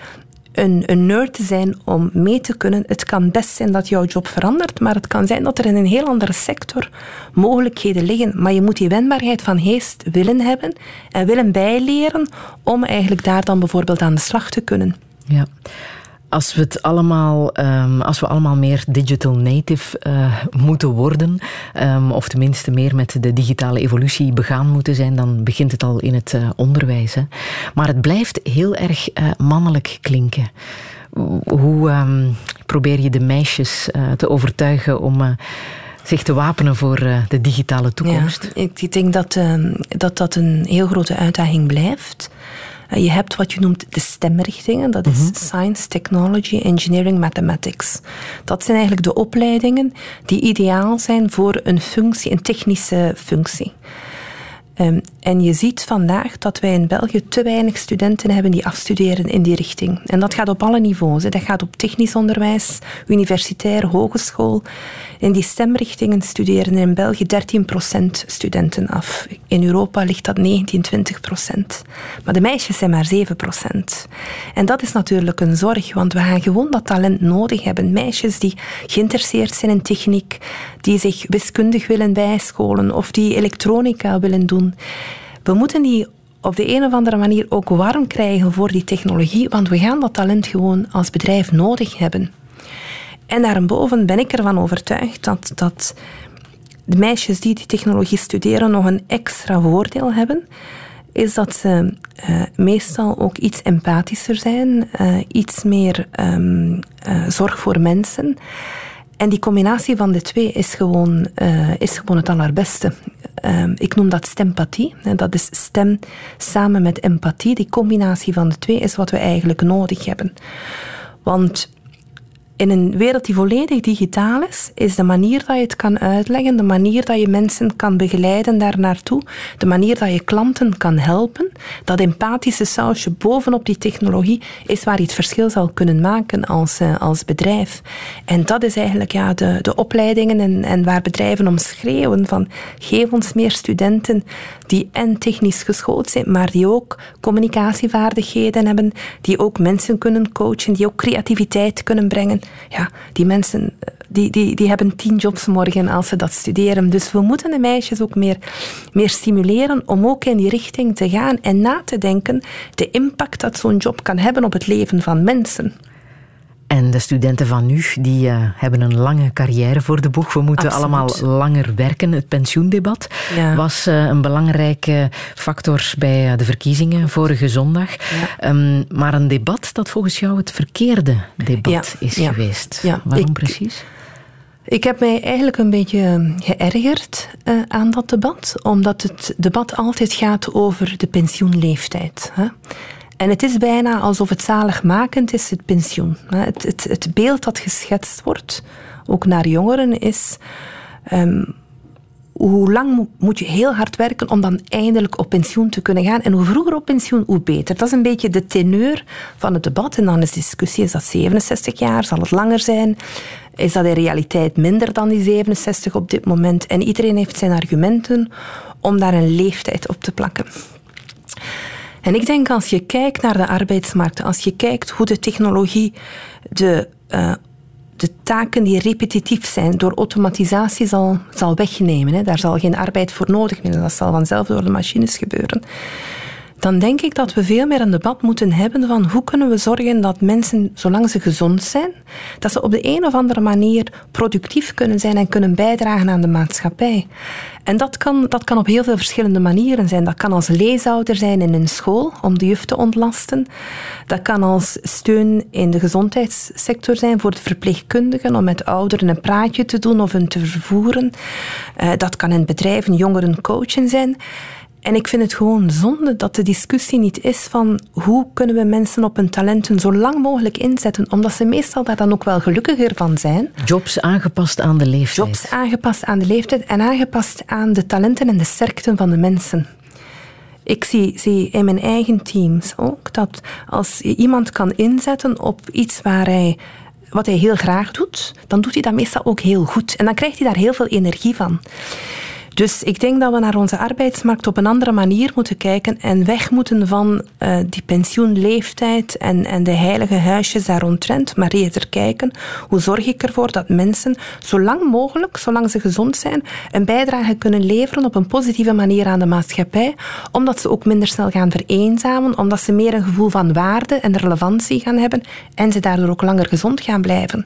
Speaker 4: een, een nerd te zijn om mee te kunnen. Het kan best zijn dat jouw job verandert, maar het kan zijn dat er in een heel andere sector mogelijkheden liggen. Maar je moet die wendbaarheid van geest willen hebben en willen bijleren om eigenlijk daar dan bijvoorbeeld aan de slag te kunnen.
Speaker 3: Ja. Als we, het allemaal, um, als we allemaal meer digital native uh, moeten worden, um, of tenminste meer met de digitale evolutie begaan moeten zijn, dan begint het al in het uh, onderwijs. Hè. Maar het blijft heel erg uh, mannelijk klinken. Hoe um, probeer je de meisjes te overtuigen om zich te wapenen voor de digitale toekomst?
Speaker 4: Ja, ik denk dat, dat dat een heel grote uitdaging blijft. Je hebt wat je noemt de stemrichtingen. Dat is mm -hmm. Science, Technology, Engineering, Mathematics. Dat zijn eigenlijk de opleidingen die ideaal zijn voor een functie, een technische functie. Um, en je ziet vandaag dat wij in België te weinig studenten hebben die afstuderen in die richting. En dat gaat op alle niveaus. Dat gaat op technisch onderwijs, universitair, hogeschool. In die stemrichtingen studeren in België 13% studenten af. In Europa ligt dat 19, 20%. Maar de meisjes zijn maar 7%. En dat is natuurlijk een zorg, want we gaan gewoon dat talent nodig hebben. Meisjes die geïnteresseerd zijn in techniek, die zich wiskundig willen bijscholen of die elektronica willen doen. We moeten die op de een of andere manier ook warm krijgen voor die technologie, want we gaan dat talent gewoon als bedrijf nodig hebben. En daarboven ben ik ervan overtuigd dat, dat de meisjes die die technologie studeren nog een extra voordeel hebben, is dat ze uh, meestal ook iets empathischer zijn, uh, iets meer um, uh, zorg voor mensen. En die combinatie van de twee is gewoon, uh, is gewoon het allerbeste. Uh, ik noem dat stempathie. Dat is stem samen met empathie. Die combinatie van de twee is wat we eigenlijk nodig hebben. Want in een wereld die volledig digitaal is, is de manier dat je het kan uitleggen, de manier dat je mensen kan begeleiden daar naartoe, de manier dat je klanten kan helpen, dat empathische sausje bovenop die technologie is waar je het verschil zal kunnen maken als, uh, als bedrijf. En dat is eigenlijk ja, de, de opleidingen en, en waar bedrijven om schreeuwen van geef ons meer studenten die en technisch geschoold zijn, maar die ook communicatievaardigheden hebben, die ook mensen kunnen coachen, die ook creativiteit kunnen brengen ja, die mensen die, die, die hebben tien jobs morgen als ze dat studeren. Dus we moeten de meisjes ook meer, meer stimuleren om ook in die richting te gaan en na te denken de impact dat zo'n job kan hebben op het leven van mensen.
Speaker 3: En de studenten van nu, die uh, hebben een lange carrière voor de boeg. We moeten
Speaker 4: Absoluut.
Speaker 3: allemaal langer werken. Het pensioendebat
Speaker 4: Ja.
Speaker 3: was uh, een belangrijke factor bij uh, de verkiezingen vorige zondag.
Speaker 4: Ja.
Speaker 3: Um, maar een debat dat volgens jou het verkeerde debat
Speaker 4: Ja,
Speaker 3: is geweest. Waarom
Speaker 4: Ik-
Speaker 3: precies?
Speaker 4: Ik heb mij eigenlijk een beetje eh, geërgerd eh, aan dat debat, omdat het debat altijd gaat over de pensioenleeftijd. Hè. En het is bijna alsof het zaligmakend is, het pensioen. Het, het, het beeld dat geschetst wordt, ook naar jongeren, is... ehm, hoe lang mo- moet je heel hard werken om dan eindelijk op pensioen te kunnen gaan? En hoe vroeger op pensioen, hoe beter. Dat is een beetje de teneur van het debat. En dan is de discussie, is dat 67 jaar? Zal het langer zijn? Is dat in realiteit minder dan die 67 op dit moment? En iedereen heeft zijn argumenten om daar een leeftijd op te plakken. En ik denk als je kijkt naar de arbeidsmarkt, als je kijkt hoe de technologie de, uh, de taken die repetitief zijn door automatisatie zal, zal wegnemen. Hè. Daar zal geen arbeid voor nodig zijn, dat zal vanzelf door de machines gebeuren. Dan denk ik dat we veel meer een debat moeten hebben van hoe kunnen we zorgen dat mensen, zolang ze gezond zijn, dat ze op de een of andere manier productief kunnen zijn en kunnen bijdragen aan de maatschappij. En dat kan, dat kan op heel veel verschillende manieren zijn. Dat kan als leesouder zijn in een school om de juf te ontlasten. Dat kan als steun in de gezondheidssector zijn voor de verpleegkundigen om met ouderen een praatje te doen of hun te vervoeren. Uh, dat kan in bedrijven jongeren coachen zijn. En ik vind het gewoon zonde dat de discussie niet is van hoe kunnen we mensen op hun talenten zo lang mogelijk inzetten, omdat ze meestal daar dan ook wel gelukkiger van zijn.
Speaker 3: Jobs aangepast aan de leeftijd.
Speaker 4: Jobs aangepast aan de leeftijd en aangepast aan de talenten en de sterkten van de mensen. Ik zie, zie in mijn eigen teams ook dat als je iemand kan inzetten op iets waar hij wat hij heel graag doet, dan doet hij dat meestal ook heel goed. En dan krijgt hij daar heel veel energie van. Dus ik denk dat we naar onze arbeidsmarkt op een andere manier moeten kijken en weg moeten van uh, die pensioenleeftijd en, en de heilige huisjes daar rondtrend, maar eerder kijken hoe zorg ik ervoor dat mensen zo lang mogelijk, zolang ze gezond zijn, een bijdrage kunnen leveren op een positieve manier aan de maatschappij, omdat ze ook minder snel gaan vereenzamen, omdat ze meer een gevoel van waarde en relevantie gaan hebben en ze daardoor ook langer gezond gaan blijven.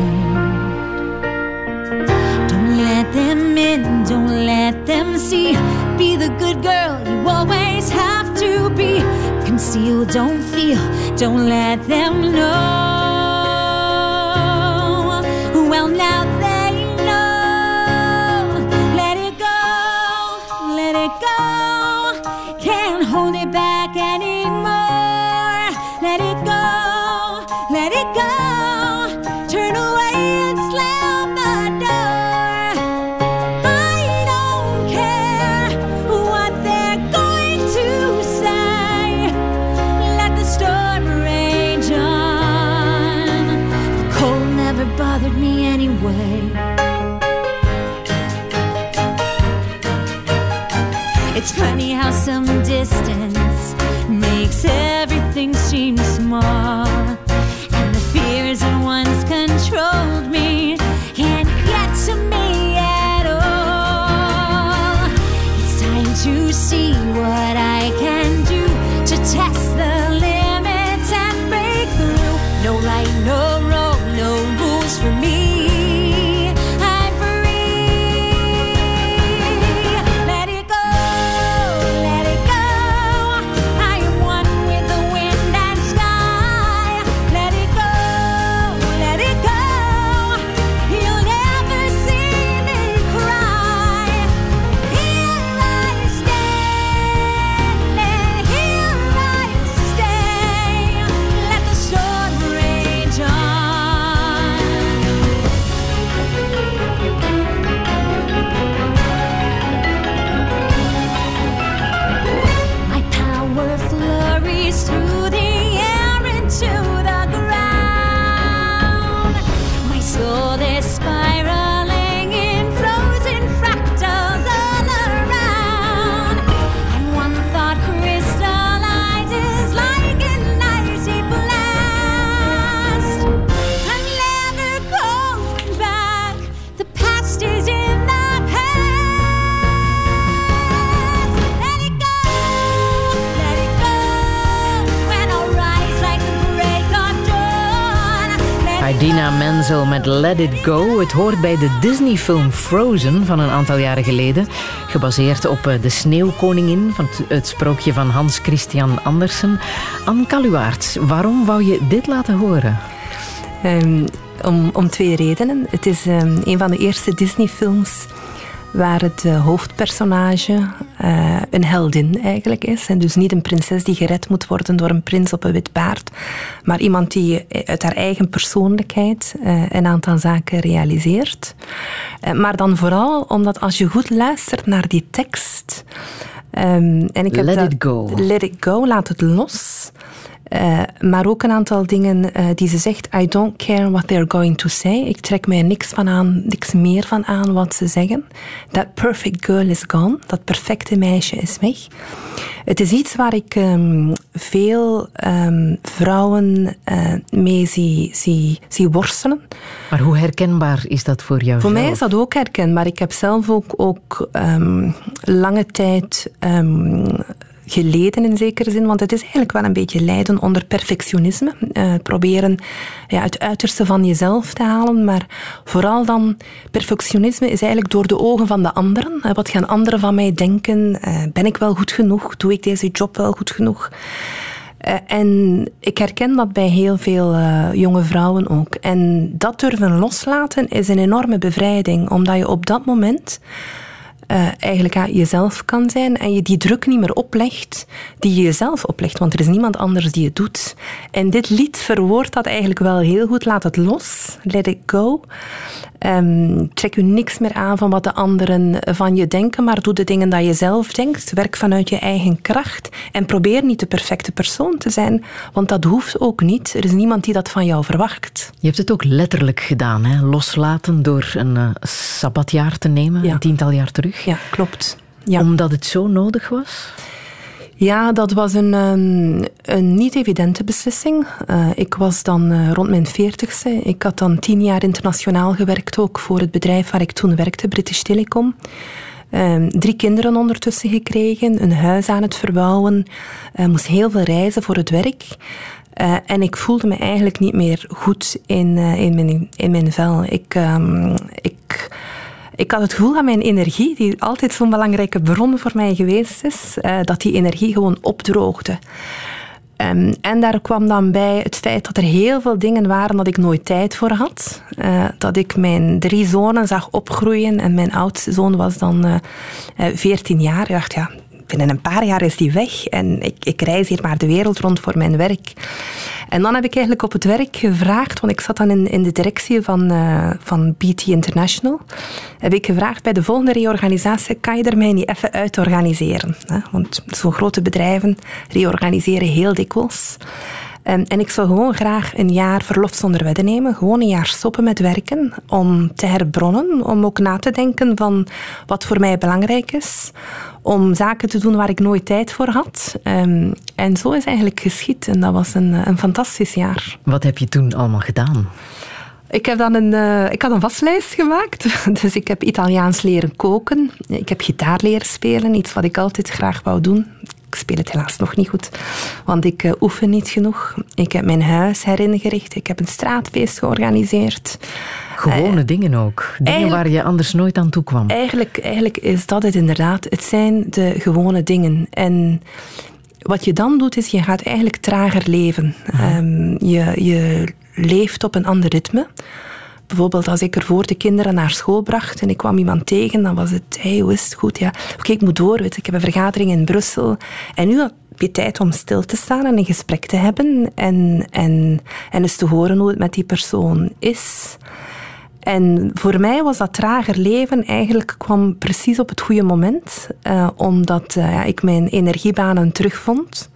Speaker 10: Don't let them see. Be the good girl you always have to be. Conceal, don't feel, don't let them know. Well, now Let It Go.
Speaker 3: Het hoort bij de Disney-film Frozen van een aantal jaren geleden. Gebaseerd op eh, de Sneeuwkoningin van het, sprookje van Hans Christian Andersen. Anne Kaluwaerts, waarom wou je dit laten horen?
Speaker 4: Ehm, om, om twee redenen. Het is ehm, een van de eerste Disney-films waar het eh, hoofdpersonage eh, een heldin eigenlijk is. En dus niet een prinses die gered moet worden door een prins op een wit paard, maar iemand die uit haar eigen persoonlijkheid eh, een aantal zaken realiseert. Eh, maar dan vooral omdat als je goed luistert naar die tekst. ehm, en ik heb
Speaker 3: Let
Speaker 4: dat-
Speaker 3: it go.
Speaker 4: Let it go, laat het los. Eh, maar ook een aantal dingen eh, die ze zegt. I don't care what they're going to say. Ik trek mij niks van aan, niks meer van aan wat ze zeggen. That perfect girl is gone. Dat perfecte meisje is weg. Het is iets waar ik ehm, veel ehm, vrouwen eh, mee zie, zie, zie worstelen.
Speaker 3: Maar hoe herkenbaar is dat voor jou?
Speaker 4: Voor mij is dat ook herkenbaar. Ik heb zelf ook, ook ehm, lange tijd geleden in zekere zin, want het is eigenlijk wel een beetje lijden onder perfectionisme. Eh, proberen ja, het uiterste van jezelf te halen, maar vooral dan, perfectionisme is eigenlijk door de ogen van de anderen. Eh, wat gaan anderen van mij denken? Eh, ben ik wel goed genoeg? Doe ik deze job wel goed genoeg? En ik herken dat bij heel veel jonge vrouwen ook. En dat durven loslaten is een enorme bevrijding, omdat je op dat moment eh, eigenlijk ja, jezelf kan zijn en je die druk niet meer oplegt die je jezelf oplegt, want er is niemand anders die het doet. En dit lied verwoordt dat eigenlijk wel heel goed. Laat het los, let it go. Ehm, trek je niks meer aan van wat de anderen van je denken, maar doe de dingen dat je zelf denkt. Werk vanuit je eigen kracht en probeer niet de perfecte persoon te zijn, want dat hoeft ook niet. Er is niemand die dat van jou verwacht.
Speaker 3: Je hebt het ook letterlijk gedaan, hè? loslaten door een eh, sabbatjaar te nemen, een tiental jaar terug.
Speaker 4: Ja, klopt.
Speaker 3: Omdat het zo nodig was?
Speaker 4: Ja, dat was een, ehm, een niet evidente beslissing. Eh, ik was dan eh, rond mijn veertigste. Ik had dan tien jaar internationaal gewerkt, ook voor het bedrijf waar ik toen werkte, British Telecom. Ehm, drie kinderen ondertussen gekregen, een huis aan het verbouwen, eh, moest heel veel reizen voor het werk. En ik voelde me eigenlijk niet meer goed in, in, mijn, in mijn vel. Ik, ehm, ik, ik had het gevoel dat mijn energie, die altijd zo'n belangrijke bron voor mij geweest is, eh, dat die energie gewoon opdroogde. Ehm, en daar kwam dan bij het feit dat er heel veel dingen waren dat ik nooit tijd voor had. Eh, dat ik mijn drie zonen zag opgroeien en mijn oudste zoon was dan eh, eh, 14 jaar. Ik dacht, ja, binnen een paar jaar is die weg en ik, ik reis hier maar de wereld rond voor mijn werk. En dan heb ik eigenlijk op het werk gevraagd, want ik zat dan in, in de directie van, eh, van BT International, heb ik gevraagd bij de volgende reorganisatie, kan je er mij niet even uit organiseren? Hè? Want zo'n grote bedrijven reorganiseren heel dikwijls. En, en ik zou gewoon graag een jaar verlof zonder wedden nemen. Gewoon een jaar stoppen met werken. Om te herbronnen. Om ook na te denken van wat voor mij belangrijk is. Om zaken te doen waar ik nooit tijd voor had. Ehm, en zo is eigenlijk geschied. En dat was een, een fantastisch jaar.
Speaker 3: Wat heb je toen allemaal gedaan?
Speaker 4: Ik, heb dan een, eh, ik had een vastlijst gemaakt. Dus ik heb Italiaans leren koken. Ik heb gitaar leren spelen. Iets wat ik altijd graag wou doen. Ik speel het helaas nog niet goed, want ik eh, oefen niet genoeg. Ik heb mijn huis heringericht. Ik heb een straatfeest georganiseerd.
Speaker 3: Gewone dingen ook. Dingen waar je anders nooit aan toe kwam.
Speaker 4: Eigenlijk, eigenlijk is dat het inderdaad. Het zijn de gewone dingen. En wat je dan doet, is je gaat eigenlijk trager leven. Ehm, je, je leeft op een ander ritme. Bijvoorbeeld als ik er voor de kinderen naar school bracht en ik kwam iemand tegen, dan was het, hey, hoe is het goed? Ja, oké, ik moet door, weet ik heb een vergadering in Brussel. En nu heb je tijd om stil te staan en een gesprek te hebben en, en, en eens te horen hoe het met die persoon is. En voor mij was dat trager leven eigenlijk kwam precies op het goede moment, eh, omdat eh, ja, ik mijn energiebanen terugvond.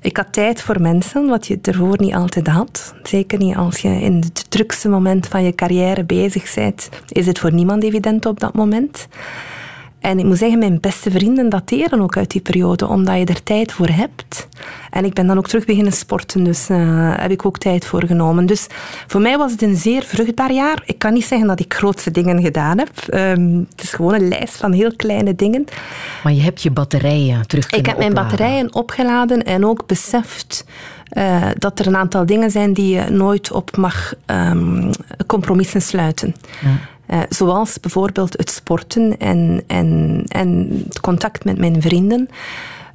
Speaker 4: Ik had tijd voor mensen, wat je ervoor niet altijd had. Zeker niet als je in het drukste moment van je carrière bezig bent, is het voor niemand evident op dat moment. En ik moet zeggen, mijn beste vrienden dateren ook uit die periode, omdat je er tijd voor hebt. En ik ben dan ook terug beginnen sporten, dus eh, heb ik ook tijd voor genomen. Dus voor mij was het een zeer vruchtbaar jaar. Ik kan niet zeggen dat ik grootste dingen gedaan heb. Ehm, het is gewoon een lijst van heel kleine dingen.
Speaker 3: Maar je hebt je batterijen terug
Speaker 4: Ik heb mijn
Speaker 3: opladen.
Speaker 4: batterijen opgeladen en ook beseft eh, dat er een aantal dingen zijn die je nooit op mag ehm, compromissen sluiten. Eh, zoals bijvoorbeeld het sporten en, en, en het contact met mijn vrienden.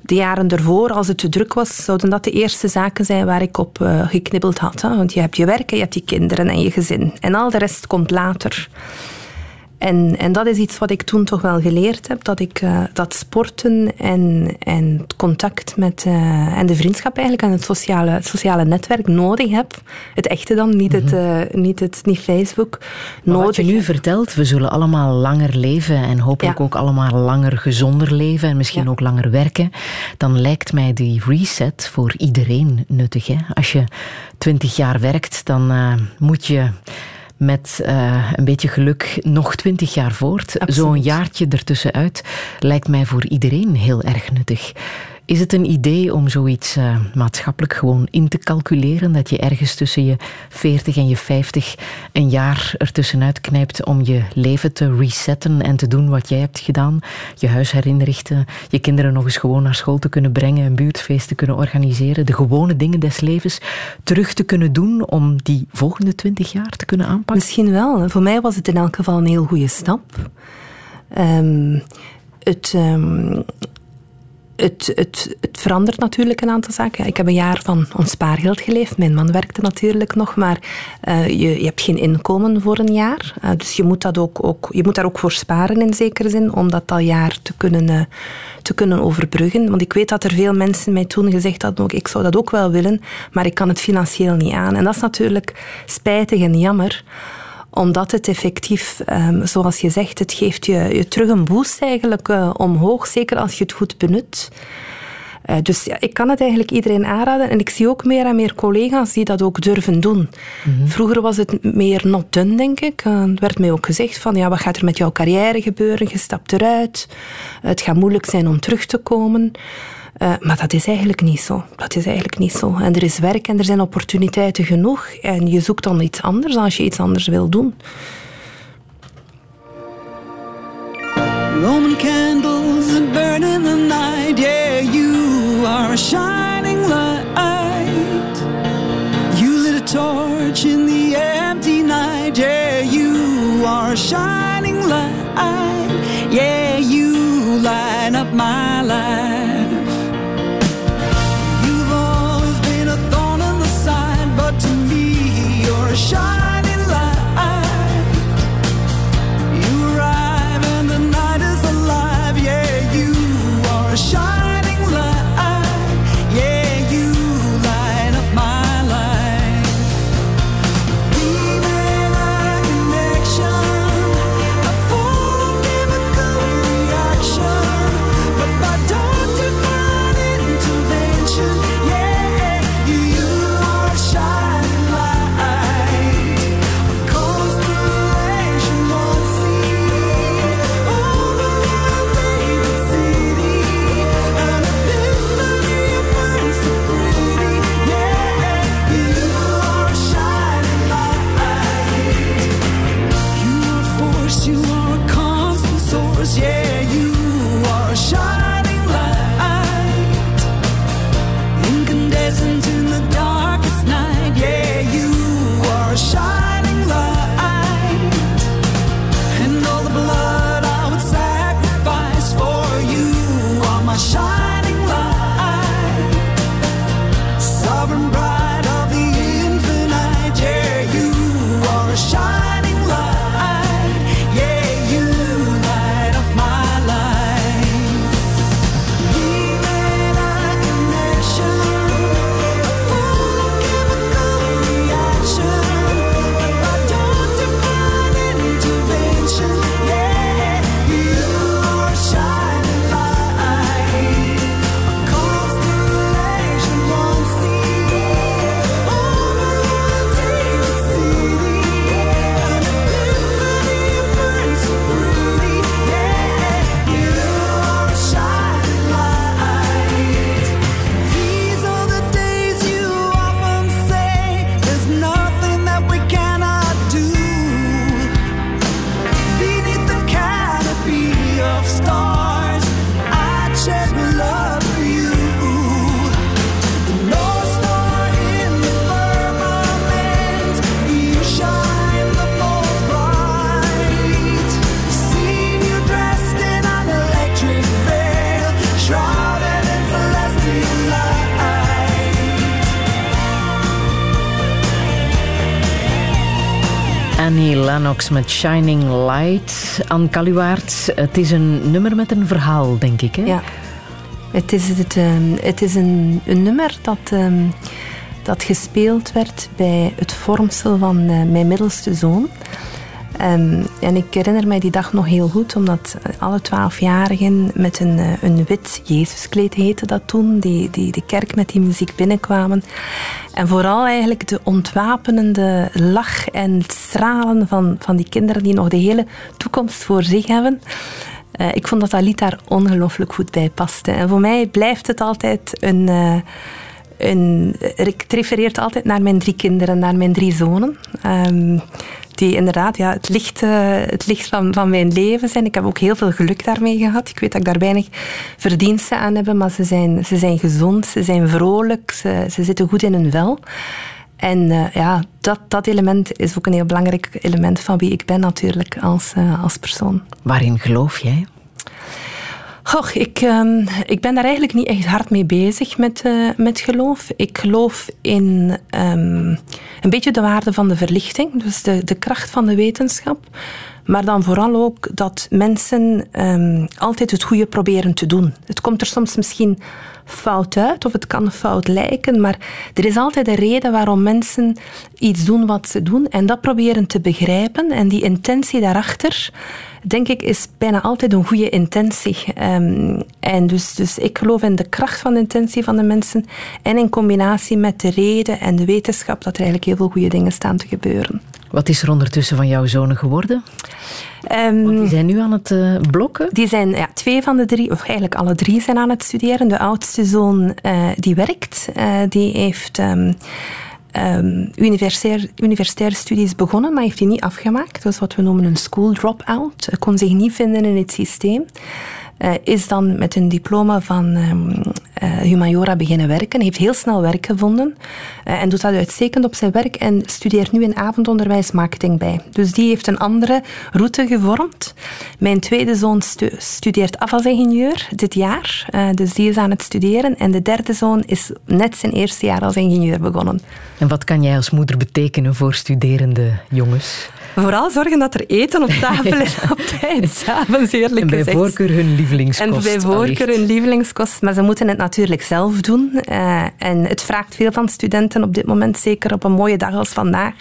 Speaker 4: De jaren ervoor, als het te druk was, zouden dat de eerste zaken zijn waar ik op eh, geknibbeld had. Hè? Want je hebt je werk en je hebt je kinderen en je gezin. En al de rest komt later. En, en dat is iets wat ik toen toch wel geleerd heb, dat ik eh, dat sporten en, en het contact met, eh, en de vriendschap eigenlijk en het sociale, het sociale netwerk nodig heb. Het echte dan, niet, het, eh, niet, het, niet Facebook.
Speaker 3: Maar
Speaker 4: nodig
Speaker 3: wat je nu vertelt, we zullen allemaal langer leven en hopelijk
Speaker 4: Ja.
Speaker 3: ook allemaal langer gezonder leven en misschien ook langer werken. Dan lijkt mij die reset voor iedereen nuttig. Hè? Als je twintig jaar werkt, dan moet je met eh, een beetje geluk nog twintig jaar voort. Zo'n jaartje ertussenuit lijkt mij voor iedereen heel erg nuttig. Is het een idee om zoiets eh, maatschappelijk gewoon in te calculeren? Dat je ergens tussen je 40 en je 50 een jaar ertussenuit knijpt om je leven te resetten en te doen wat jij hebt gedaan? Je huis herinrichten, je kinderen nog eens gewoon naar school te kunnen brengen, een buurtfeest te kunnen organiseren, de gewone dingen des levens terug te kunnen doen om die volgende 20 jaar te kunnen aanpakken?
Speaker 4: Misschien wel. Voor mij was het in elk geval een heel goede stap. Ehm, het, ehm, het, het, het verandert natuurlijk een aantal zaken. Ik heb een jaar van ons spaargeld geleefd. Mijn man werkte natuurlijk nog, maar eh, je, hebt geen inkomen voor een jaar. Eh, dus je moet, dat ook, ook, je moet daar ook voor sparen in zekere zin, om dat al jaar te kunnen, eh, te kunnen overbruggen. Want ik weet dat er veel mensen mij toen gezegd hadden, ook, ik zou dat ook wel willen, maar ik kan het financieel niet aan. En dat is natuurlijk spijtig en jammer omdat het effectief, ehm, zoals je zegt, het geeft je, je terug een boost eigenlijk eh, omhoog, zeker als je het goed benut. Eh, dus ja, ik kan het eigenlijk iedereen aanraden. En ik zie ook meer en meer collega's die dat ook durven doen. Vroeger was het meer not done, denk ik. Eh, Er werd mij ook gezegd van, ja, wat gaat er met jouw carrière gebeuren? Je stapt eruit. Het gaat moeilijk zijn om terug te komen. Eh, maar dat is eigenlijk niet zo. Dat is eigenlijk niet zo. En er is werk en er zijn opportuniteiten genoeg. En je zoekt dan iets anders als je iets anders wil doen.
Speaker 1: Roman candles that burn in the night. Yeah, you are a shining light. You lit a torch in the empty night. Yeah, you are a shining light. Yeah, you light up my life.
Speaker 3: Met Shining Light. Anne Kaluwaert, het is een nummer met een verhaal, denk ik. Hè?
Speaker 4: Ja. Het is, het, ehm, het is een, een nummer dat, ehm, dat gespeeld werd bij het vormsel van eh, mijn middelste zoon. Ehm, en ik herinner mij die dag nog heel goed, omdat alle twaalfjarigen met een, eh, een wit Jezuskleed heette dat toen, die, die de kerk met die muziek binnenkwamen. En vooral eigenlijk de ontwapenende lach en het stralen van, van die kinderen die nog de hele toekomst voor zich hebben. Eh, ik vond dat dat lied daar ongelooflijk goed bij paste. En voor mij blijft het altijd een... eh, een ik refereert altijd naar mijn drie kinderen, naar mijn drie zonen. Ehm, die inderdaad ja, het licht, eh, het licht van, van mijn leven zijn. Ik heb ook heel veel geluk daarmee gehad. Ik weet dat ik daar weinig verdiensten aan heb, maar ze zijn, ze zijn gezond, ze zijn vrolijk, ze, ze zitten goed in hun vel. En eh, ja, dat, dat element is ook een heel belangrijk element van wie ik ben natuurlijk als, eh, als persoon.
Speaker 3: Waarin geloof jij?
Speaker 4: Goh, ik, ehm, ik ben daar eigenlijk niet echt hard mee bezig met, eh, met geloof. Ik geloof in ehm, een beetje de waarde van de verlichting, dus de, de kracht van de wetenschap. Maar dan vooral ook dat mensen ehm, altijd het goede proberen te doen. Het komt er soms misschien fout uit of het kan fout lijken, maar er is altijd een reden waarom mensen iets doen wat ze doen en dat proberen te begrijpen. En die intentie daarachter, denk ik, is bijna altijd een goede intentie. Ehm, en dus, dus ik geloof in de kracht van de intentie van de mensen en in combinatie met de reden en de wetenschap dat er eigenlijk heel veel goede dingen staan te gebeuren.
Speaker 3: Wat is er ondertussen van jouw zonen geworden?
Speaker 4: Ehm,
Speaker 3: Die zijn nu aan het eh, blokken.
Speaker 4: Die zijn, ja, twee van de drie, of eigenlijk alle drie zijn aan het studeren. De oudste zoon eh, die werkt, eh, die heeft ehm, ehm, universitair, universitaire studies begonnen, maar heeft die niet afgemaakt. Dat is wat we noemen een school drop-out. Kon zich niet vinden in het systeem. Eh, is dan met een diploma van eh, humaniora beginnen werken. Heeft heel snel werk gevonden eh, en doet dat uitstekend op zijn werk en studeert nu in avondonderwijs marketing bij. Dus die heeft een andere route gevormd. Mijn tweede zoon stu- studeert afvalsingenieur dit jaar, dus die is aan het studeren. En de derde zoon is net zijn eerste jaar als ingenieur begonnen.
Speaker 3: En wat kan jij als moeder betekenen voor studerende jongens?
Speaker 4: Vooral zorgen dat er eten op tafel is op tijd, s'avonds eerlijk
Speaker 3: En bij
Speaker 4: gezegd.
Speaker 3: voorkeur hun lievelingskost.
Speaker 4: En bij voorkeur
Speaker 3: allicht.
Speaker 4: hun lievelingskost, maar ze moeten het natuurlijk zelf doen. Eh, en het vraagt veel van studenten op dit moment, zeker op een mooie dag als vandaag,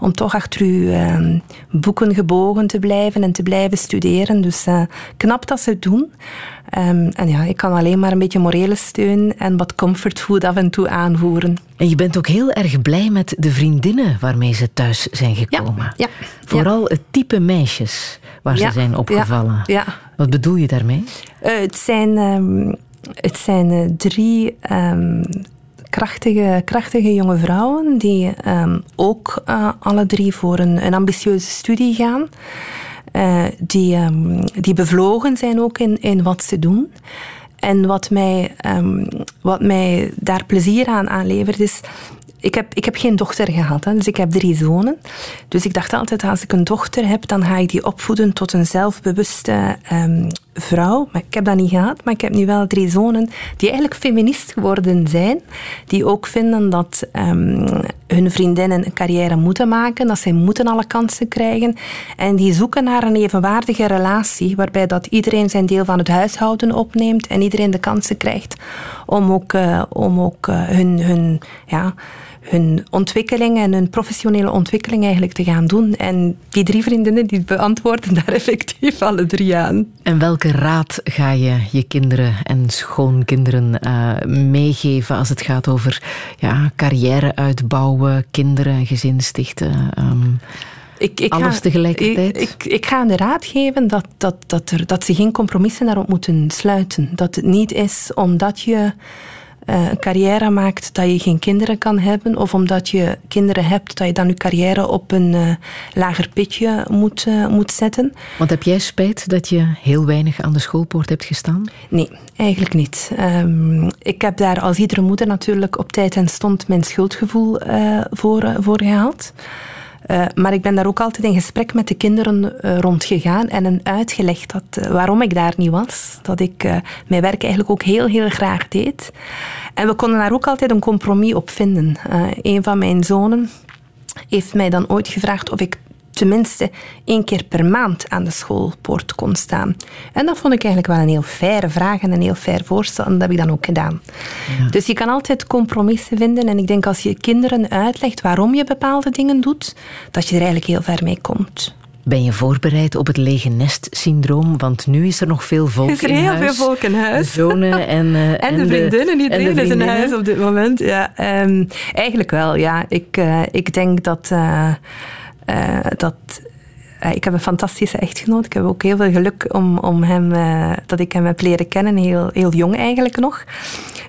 Speaker 4: om toch achter uw eh, boeken gebogen te blijven en te blijven studeren. Dus eh, knap dat ze het doen. Ehm, en ja, ik kan alleen maar een beetje morele steun en wat comfortfood af en toe aanvoeren.
Speaker 3: En je bent ook heel erg blij met de vriendinnen waarmee ze thuis zijn gekomen.
Speaker 4: Ja,
Speaker 3: Vooral het type meisjes waar
Speaker 4: Ja,
Speaker 3: ze zijn opgevallen.
Speaker 4: ja, ja.
Speaker 3: Wat bedoel je daarmee?
Speaker 4: Eh, het zijn, ehm, het zijn eh, drie ehm, krachtige, krachtige jonge vrouwen die ehm, ook eh, alle drie voor een, een ambitieuze studie gaan. Die, die bevlogen zijn ook in, in wat ze doen. En wat mij, ehm, wat mij daar plezier aan aanlevert is... Ik heb, ik heb geen dochter gehad, hè, dus ik heb drie zonen. Dus ik dacht altijd, als ik een dochter heb, dan ga ik die opvoeden tot een zelfbewuste ehm, vrouw. Maar ik heb dat niet gehad, maar ik heb nu wel drie zonen die eigenlijk feminist geworden zijn. Die ook vinden dat ehm, hun vriendinnen een carrière moeten maken, dat zij moeten alle kansen krijgen. En die zoeken naar een evenwaardige relatie, waarbij dat iedereen zijn deel van het huishouden opneemt en iedereen de kansen krijgt om ook, eh, om ook eh, hun, hun, ja, hun ontwikkeling en hun professionele ontwikkeling eigenlijk te gaan doen. En die drie vriendinnen die beantwoorden daar effectief alle drie aan.
Speaker 3: En welke raad ga je je kinderen en schoonkinderen eh, meegeven als het gaat over ja, carrière uitbouwen, kinderen, gezin stichten? ehm,
Speaker 4: Ik, ik
Speaker 3: Alles
Speaker 4: ga,
Speaker 3: tegelijkertijd?
Speaker 4: Ik, ik, ik ga de raad geven dat, dat, dat, er, dat ze geen compromissen daarop moeten sluiten. Dat het niet is omdat je een carrière maakt dat je geen kinderen kan hebben, of omdat je kinderen hebt dat je dan je carrière op een eh, lager pitje moet, eh, moet zetten.
Speaker 3: Want heb jij spijt dat je heel weinig aan de schoolpoort hebt gestaan?
Speaker 4: Nee, eigenlijk niet. Ehm, ik heb daar als iedere moeder natuurlijk op tijd en stond mijn schuldgevoel eh, voor, eh, voor gehaald. Eh, maar ik ben daar ook altijd in gesprek met de kinderen eh, rond gegaan en hen uitgelegd dat, eh, waarom ik daar niet was. Dat ik mijn werk eigenlijk ook heel, heel graag deed. En we konden daar ook altijd een compromis op vinden. Een van mijn zonen heeft mij dan ooit gevraagd of ik tenminste één keer per maand aan de schoolpoort kon staan. En dat vond ik eigenlijk wel een heel faire vraag en een heel fair voorstel. En dat heb ik dan ook gedaan. Dus je kan altijd compromissen vinden. En ik denk als je kinderen uitlegt waarom je bepaalde dingen doet, dat je er eigenlijk heel ver mee komt.
Speaker 3: Ben je voorbereid op het lege nest-syndroom? Want nu is er nog veel volk
Speaker 4: Is er
Speaker 3: in
Speaker 4: heel
Speaker 3: huis.
Speaker 4: veel volk in huis.
Speaker 3: Zonen en, eh,
Speaker 4: En de vriendinnen, iedereen
Speaker 3: en de
Speaker 4: is in huis op dit moment. Ja, ehm, eigenlijk wel, ja. Ik, eh, ik denk dat... eh, eh, dat eh, ik heb een fantastische echtgenoot. Ik heb ook heel veel geluk om, om hem, eh, dat ik hem heb leren kennen, heel, heel jong eigenlijk nog.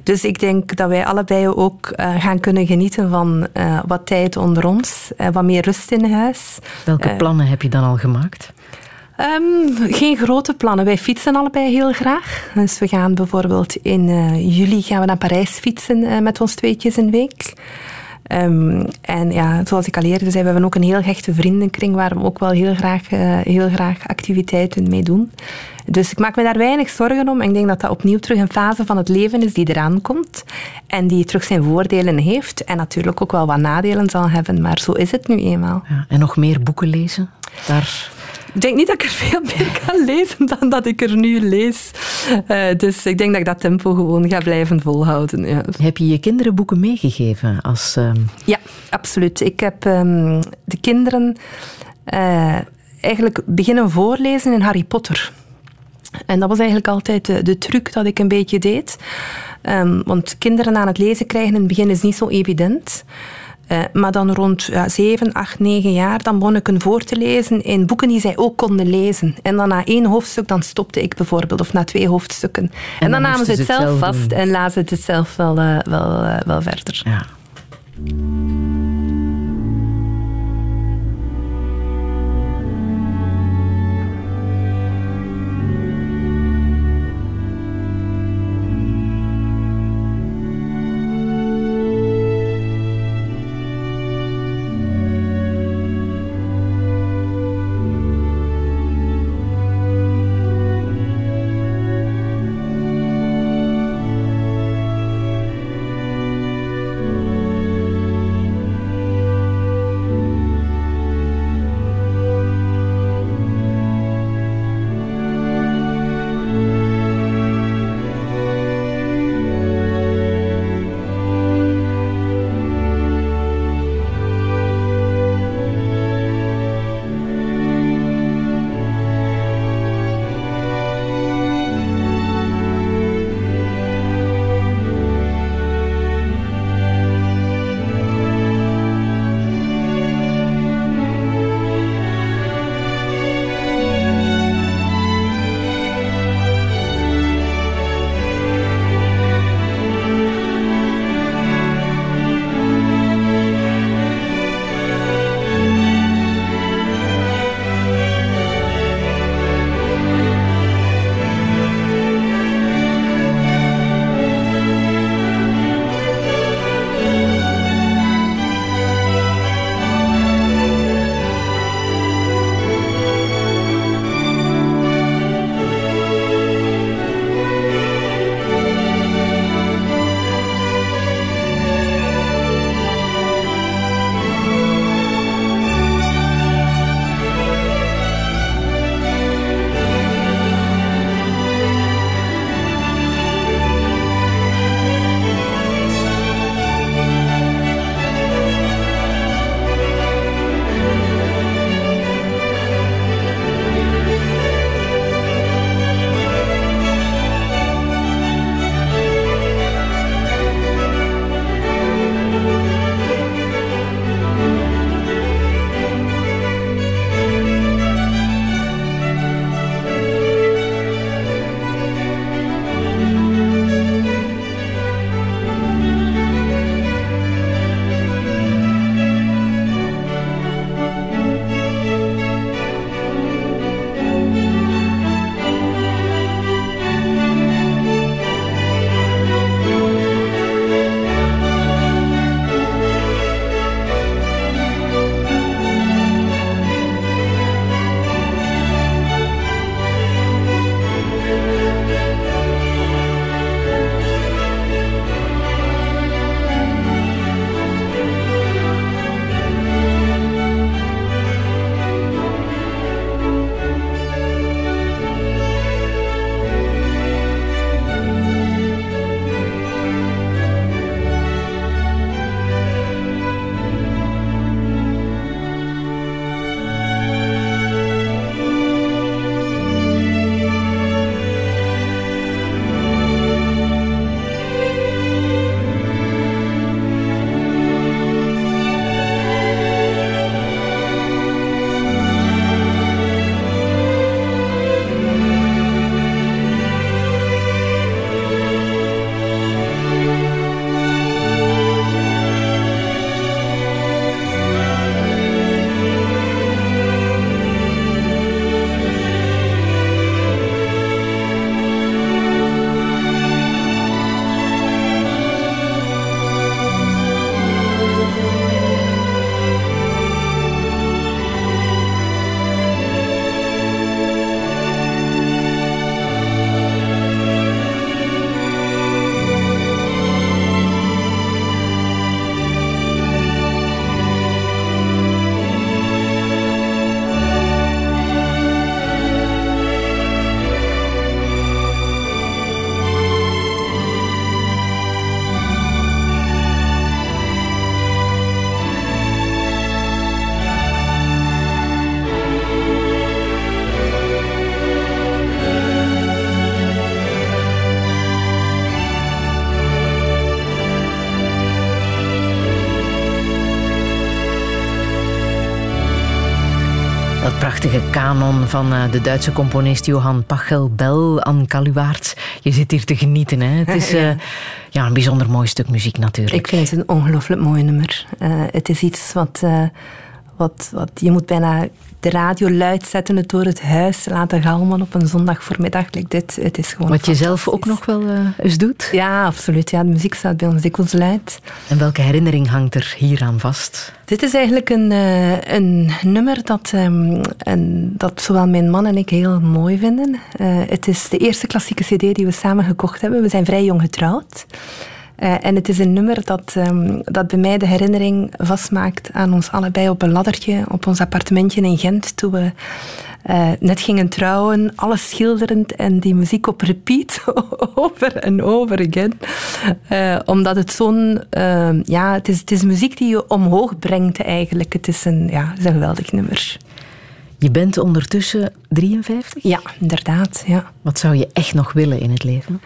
Speaker 4: Dus ik denk dat wij allebei ook gaan kunnen genieten van wat tijd onder ons, wat meer rust in huis.
Speaker 3: Welke plannen heb je dan al gemaakt?
Speaker 4: Ehm, geen grote plannen. Wij fietsen allebei heel graag. Dus we gaan bijvoorbeeld in juli gaan we naar Parijs fietsen met ons tweetjes een week. Ehm, en ja, zoals ik al eerder zei, we hebben ook een heel hechte vriendenkring waar we ook wel heel graag, eh, heel graag activiteiten mee doen. Dus ik maak me daar weinig zorgen om. Ik denk dat dat opnieuw terug een fase van het leven is die eraan komt. En die terug zijn voordelen heeft. En natuurlijk ook wel wat nadelen zal hebben. Maar zo is het nu eenmaal.
Speaker 3: Ja, en nog meer boeken lezen? Daar...
Speaker 4: Ik denk niet dat ik er veel meer kan lezen dan dat ik er nu lees. Eh, dus ik denk dat ik dat tempo gewoon ga blijven volhouden. Ja,
Speaker 3: Heb je je kinderen boeken meegegeven? Als, ehm,
Speaker 4: ja absoluut. Ik heb ehm, de kinderen eh, eigenlijk beginnen voorlezen in Harry Potter. En dat was eigenlijk altijd de, de truc dat ik een beetje deed. Ehm, want kinderen aan het lezen krijgen in het begin is niet zo evident. Eh, maar dan rond ja, 7, 8, 9 jaar, dan begon ik een voor te lezen in boeken die zij ook konden lezen. En dan na één hoofdstuk, dan stopte ik bijvoorbeeld, of na twee hoofdstukken. En, dan,
Speaker 3: dan
Speaker 4: namen ze het
Speaker 3: ze het
Speaker 4: zelf vast
Speaker 3: doen.
Speaker 4: en lazen het zelf wel, eh, wel, eh, wel verder.
Speaker 3: ja. Kanon van eh, de Duitse componist Johan Pachelbel aan Kaluwaerts. Je zit hier te genieten, hè? Het is eh, ja, een bijzonder mooi stuk muziek natuurlijk.
Speaker 4: Ik vind het een ongelooflijk mooi nummer. Eh, het is iets wat, wat, wat... Je moet bijna de radio luid zetten, het door het huis laten galmen op een zondag voormiddag. Like dit. Het is gewoon
Speaker 3: Wat je zelf ook nog wel eh, eens doet.
Speaker 4: Ja, absoluut. Ja, de muziek staat bij ons dikwijls luid.
Speaker 3: En welke herinnering hangt er hier aan vast?
Speaker 4: Dit is eigenlijk een, eh, een nummer dat, ehm, dat zowel mijn man en ik heel mooi vinden. Eh, het is de eerste klassieke cd die we samen gekocht hebben. We zijn vrij jong getrouwd. Eh, en het is een nummer dat, ehm, dat bij mij de herinnering vastmaakt aan ons allebei op een laddertje op ons appartementje in Gent. Toen we eh, net gingen trouwen, alles schilderend en die muziek op repeat over en over again. Eh, omdat het zo'n... ehm, ja, het is, het is muziek die je omhoog brengt eigenlijk. Het is een, ja, het is een geweldig nummer.
Speaker 3: Je bent ondertussen 53?
Speaker 4: Ja, inderdaad. Ja.
Speaker 3: Wat zou je echt nog willen in het leven?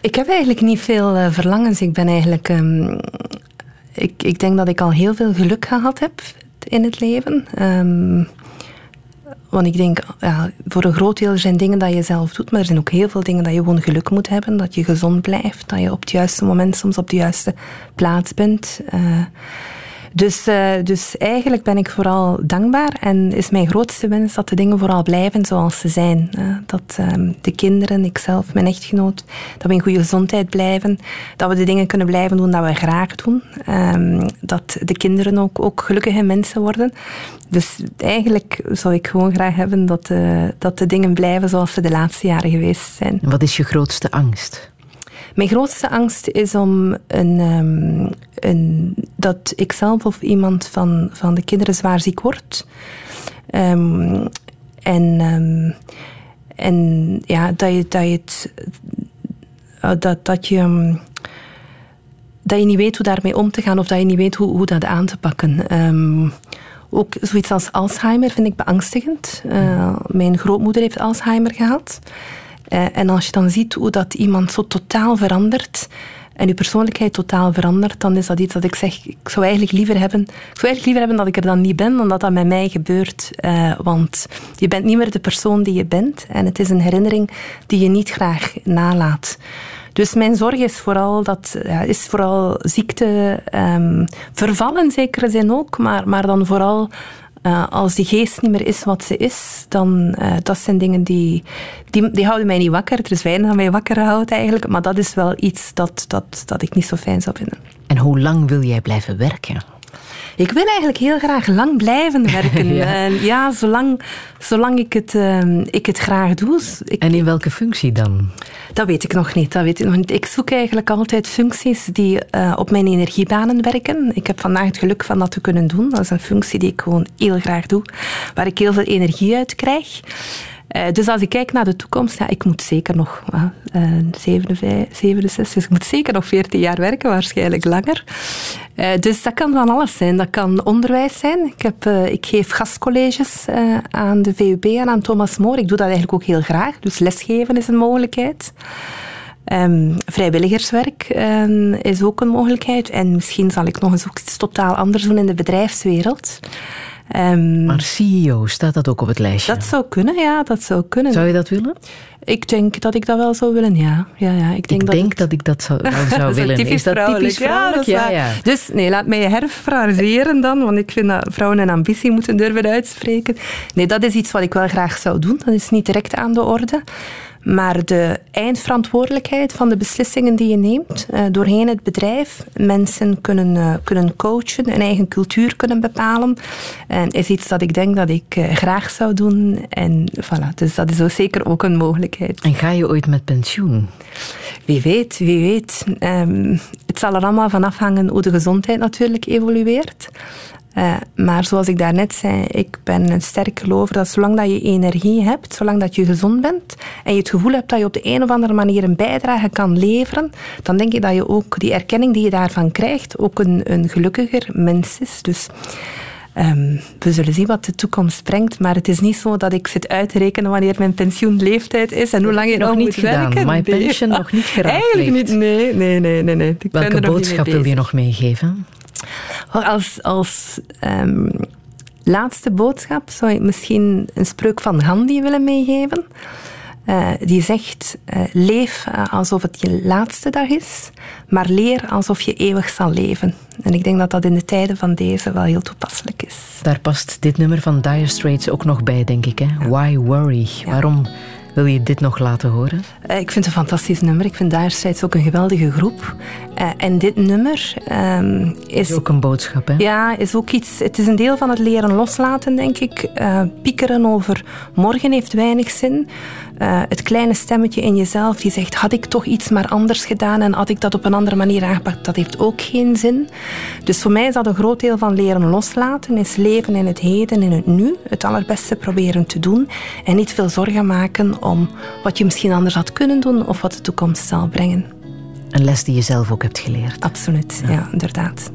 Speaker 4: Ik heb eigenlijk niet veel eh, verlangens. Ik ben eigenlijk... ehm, ik, ik denk dat ik al heel veel geluk gehad heb in het leven. Ehm, want ik denk, ja, voor een groot deel zijn dingen dat je zelf doet, maar er zijn ook heel veel dingen dat je gewoon geluk moet hebben. Dat je gezond blijft, dat je op het juiste moment soms op de juiste plaats bent. Eh, dus, eh, dus eigenlijk ben ik vooral dankbaar en is mijn grootste wens dat de dingen vooral blijven zoals ze zijn. Dat ehm, de kinderen, ikzelf, mijn echtgenoot, dat we in goede gezondheid blijven. Dat we de dingen kunnen blijven doen dat we graag doen. Ehm, dat de kinderen ook, ook gelukkige mensen worden. Dus eigenlijk zou ik gewoon graag hebben dat, eh, dat de dingen blijven zoals ze de laatste jaren geweest zijn.
Speaker 3: Wat is je grootste angst?
Speaker 4: Mijn grootste angst is om ehm, een, dat ik zelf of iemand van, van de kinderen zwaar ziek wordt. Ehm, en, ehm, en ja, dat je, dat je eh, Dat, dat je. dat je niet weet hoe daarmee om te gaan of dat je niet weet hoe, hoe dat aan te pakken. Ook zoiets als Alzheimer vind ik beangstigend. Eh, mijn grootmoeder heeft Alzheimer gehad. Eh, en als je dan ziet hoe dat iemand zo totaal verandert en je persoonlijkheid totaal verandert, dan is dat iets dat ik zeg, ik zou eigenlijk liever hebben, ik zou eigenlijk liever hebben dat ik er dan niet ben, dan dat dat met mij gebeurt. Eh, want je bent niet meer de persoon die je bent en het is een herinnering die je niet graag nalaat. Dus mijn zorg is vooral, dat, is vooral ziekte, ehm, vervallen in zekere zin ook, maar, maar dan vooral eh, als die geest niet meer is wat ze is, dan uh, dat zijn dingen die, die, die houden mij niet wakker. Er is weinig dat mij wakker houdt eigenlijk, maar dat is wel iets dat, dat, dat ik niet zo fijn zou vinden.
Speaker 3: En hoe lang wil jij blijven werken?
Speaker 4: Ik wil eigenlijk heel graag lang blijven werken.
Speaker 3: Ja.
Speaker 4: En ja, zolang, zolang ik, het, ehm, ik het graag doe. Ik,
Speaker 3: En in welke functie dan?
Speaker 4: dat weet ik nog niet. Dat weet ik, nog niet. ik zoek eigenlijk altijd functies die eh, op mijn energiebanen werken. Ik heb vandaag het geluk van dat te kunnen doen. Dat is een functie die ik gewoon heel graag doe, waar ik heel veel energie uit krijg. Eh, dus als ik kijk naar de toekomst, ja, ik moet zeker nog uh, uh, 57, 67, dus ik moet zeker nog 14 jaar werken, waarschijnlijk langer. Eh, dus dat kan van alles zijn. Dat kan onderwijs zijn. Ik, heb, eh, ik geef gastcolleges aan de VUB en aan Thomas More. Ik doe dat eigenlijk ook heel graag. Dus lesgeven is een mogelijkheid. Ehm, vrijwilligerswerk ehm, is ook een mogelijkheid. En misschien zal ik nog eens ook iets totaal anders doen in de bedrijfswereld. Ehm,
Speaker 3: Maar CEO, staat dat ook op het lijstje?
Speaker 4: dat zou kunnen, ja, dat zou kunnen.
Speaker 3: Zou je dat willen?
Speaker 4: Ik denk dat ik dat wel zou willen, ja. ja, ja ik denk
Speaker 3: Ik
Speaker 4: dat
Speaker 3: denk
Speaker 4: het-
Speaker 3: dat ik dat zou,
Speaker 4: dat is
Speaker 3: willen.
Speaker 4: typisch
Speaker 3: is dat
Speaker 4: vrouwelijk.
Speaker 3: typisch vrouwelijk?
Speaker 4: Ja. Dus nee, laat mij herfraseren dan, want ik vind dat vrouwen een ambitie moeten durven uitspreken. Nee, dat is iets wat ik wel graag zou doen. Dat is niet direct aan de orde. Maar de eindverantwoordelijkheid van de beslissingen die je neemt eh, doorheen het bedrijf, mensen kunnen, eh, kunnen coachen, een eigen cultuur kunnen bepalen, en is iets dat ik denk dat ik eh, graag zou doen. En voilà, dus dat is ook zeker ook een mogelijkheid.
Speaker 3: En ga je ooit met pensioen?
Speaker 4: Wie weet, wie weet. Ehm, het zal er allemaal van afhangen hoe de gezondheid natuurlijk evolueert. Eh, maar zoals ik daarnet zei, ik ben een sterk gelover dat zolang dat je energie hebt, zolang dat je gezond bent en je het gevoel hebt dat je op de een of andere manier een bijdrage kan leveren, dan denk ik dat je ook die erkenning die je daarvan krijgt, ook een, een gelukkiger mens is. Dus ehm, we zullen zien wat de toekomst brengt, maar het is niet zo dat ik zit uit te rekenen wanneer mijn pensioenleeftijd is en hoe lang je
Speaker 3: Nog
Speaker 4: nog,
Speaker 3: niet
Speaker 4: moet
Speaker 3: gedaan.
Speaker 4: werken.
Speaker 3: My
Speaker 4: Nee.
Speaker 3: pension nog niet geraadpleegd.
Speaker 4: Eigenlijk niet, nee, nee, nee, nee. nee. Ik
Speaker 3: Welke boodschap wil je nog meegeven?
Speaker 4: Als, als ehm,
Speaker 1: laatste boodschap zou ik misschien een spreuk van Gandhi willen meegeven. Eh, die zegt: eh, Leef alsof het je laatste dag is, maar leer alsof je eeuwig zal leven. En ik denk dat dat in de tijden van deze wel heel toepasselijk is.
Speaker 3: Daar past dit nummer van Dire Straits ook nog bij, denk ik. Hè? Why worry? Waarom wil je dit nog laten horen?
Speaker 1: Eh, ik vind het een fantastisch nummer. Ik vind Straits ook een geweldige groep. Eh, en dit nummer ehm, is...
Speaker 3: ook een boodschap, hè?
Speaker 1: Ja, is ook iets... Het is een deel van het leren loslaten, denk ik. Eh, piekeren over morgen heeft weinig zin. Eh, het kleine stemmetje in jezelf die zegt, had ik toch iets maar anders gedaan en had ik dat op een andere manier aangepakt, dat heeft ook geen zin. Dus voor mij is dat een groot deel van leren loslaten, is leven in het heden, in het nu, het allerbeste proberen te doen en niet veel zorgen maken om wat je misschien anders had kunnen doen of wat de toekomst zal brengen.
Speaker 3: Een les die je zelf ook hebt geleerd.
Speaker 1: Absoluut, ja, inderdaad.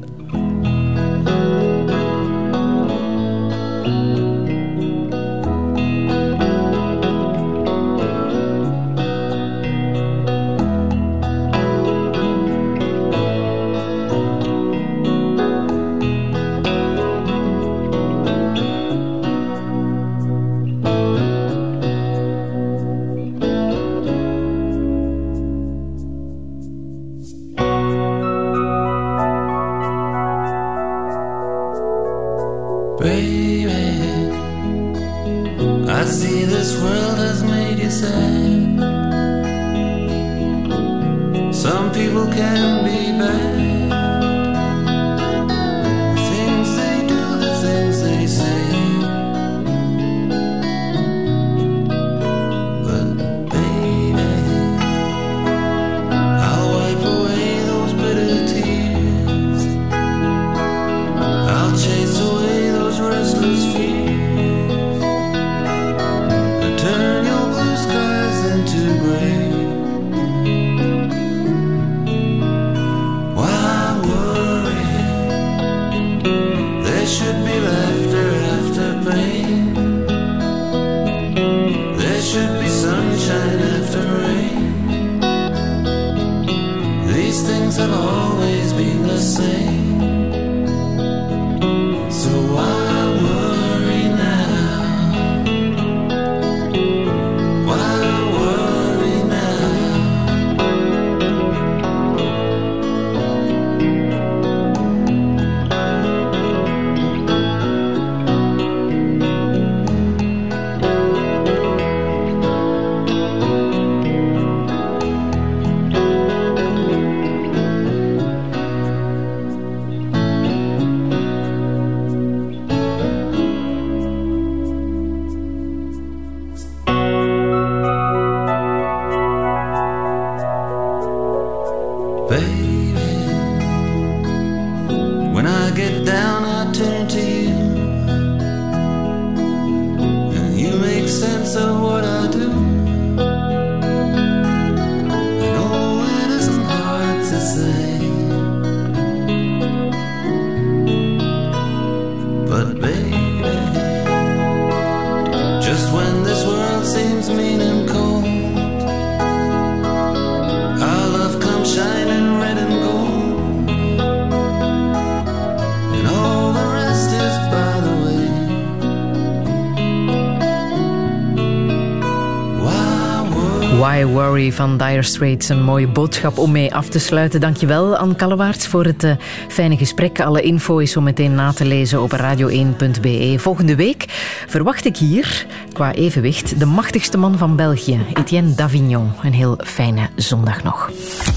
Speaker 3: Van Dire Straits. Een mooie boodschap om mee af te sluiten. Dankjewel, Anne Kallewaerts, voor het eh, fijne gesprek. Alle info is zo meteen na te lezen op radio1.be. Volgende week verwacht ik hier, qua evenwicht, de machtigste man van België, Etienne Davignon. Een heel fijne zondag nog.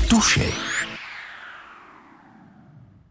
Speaker 11: Touché.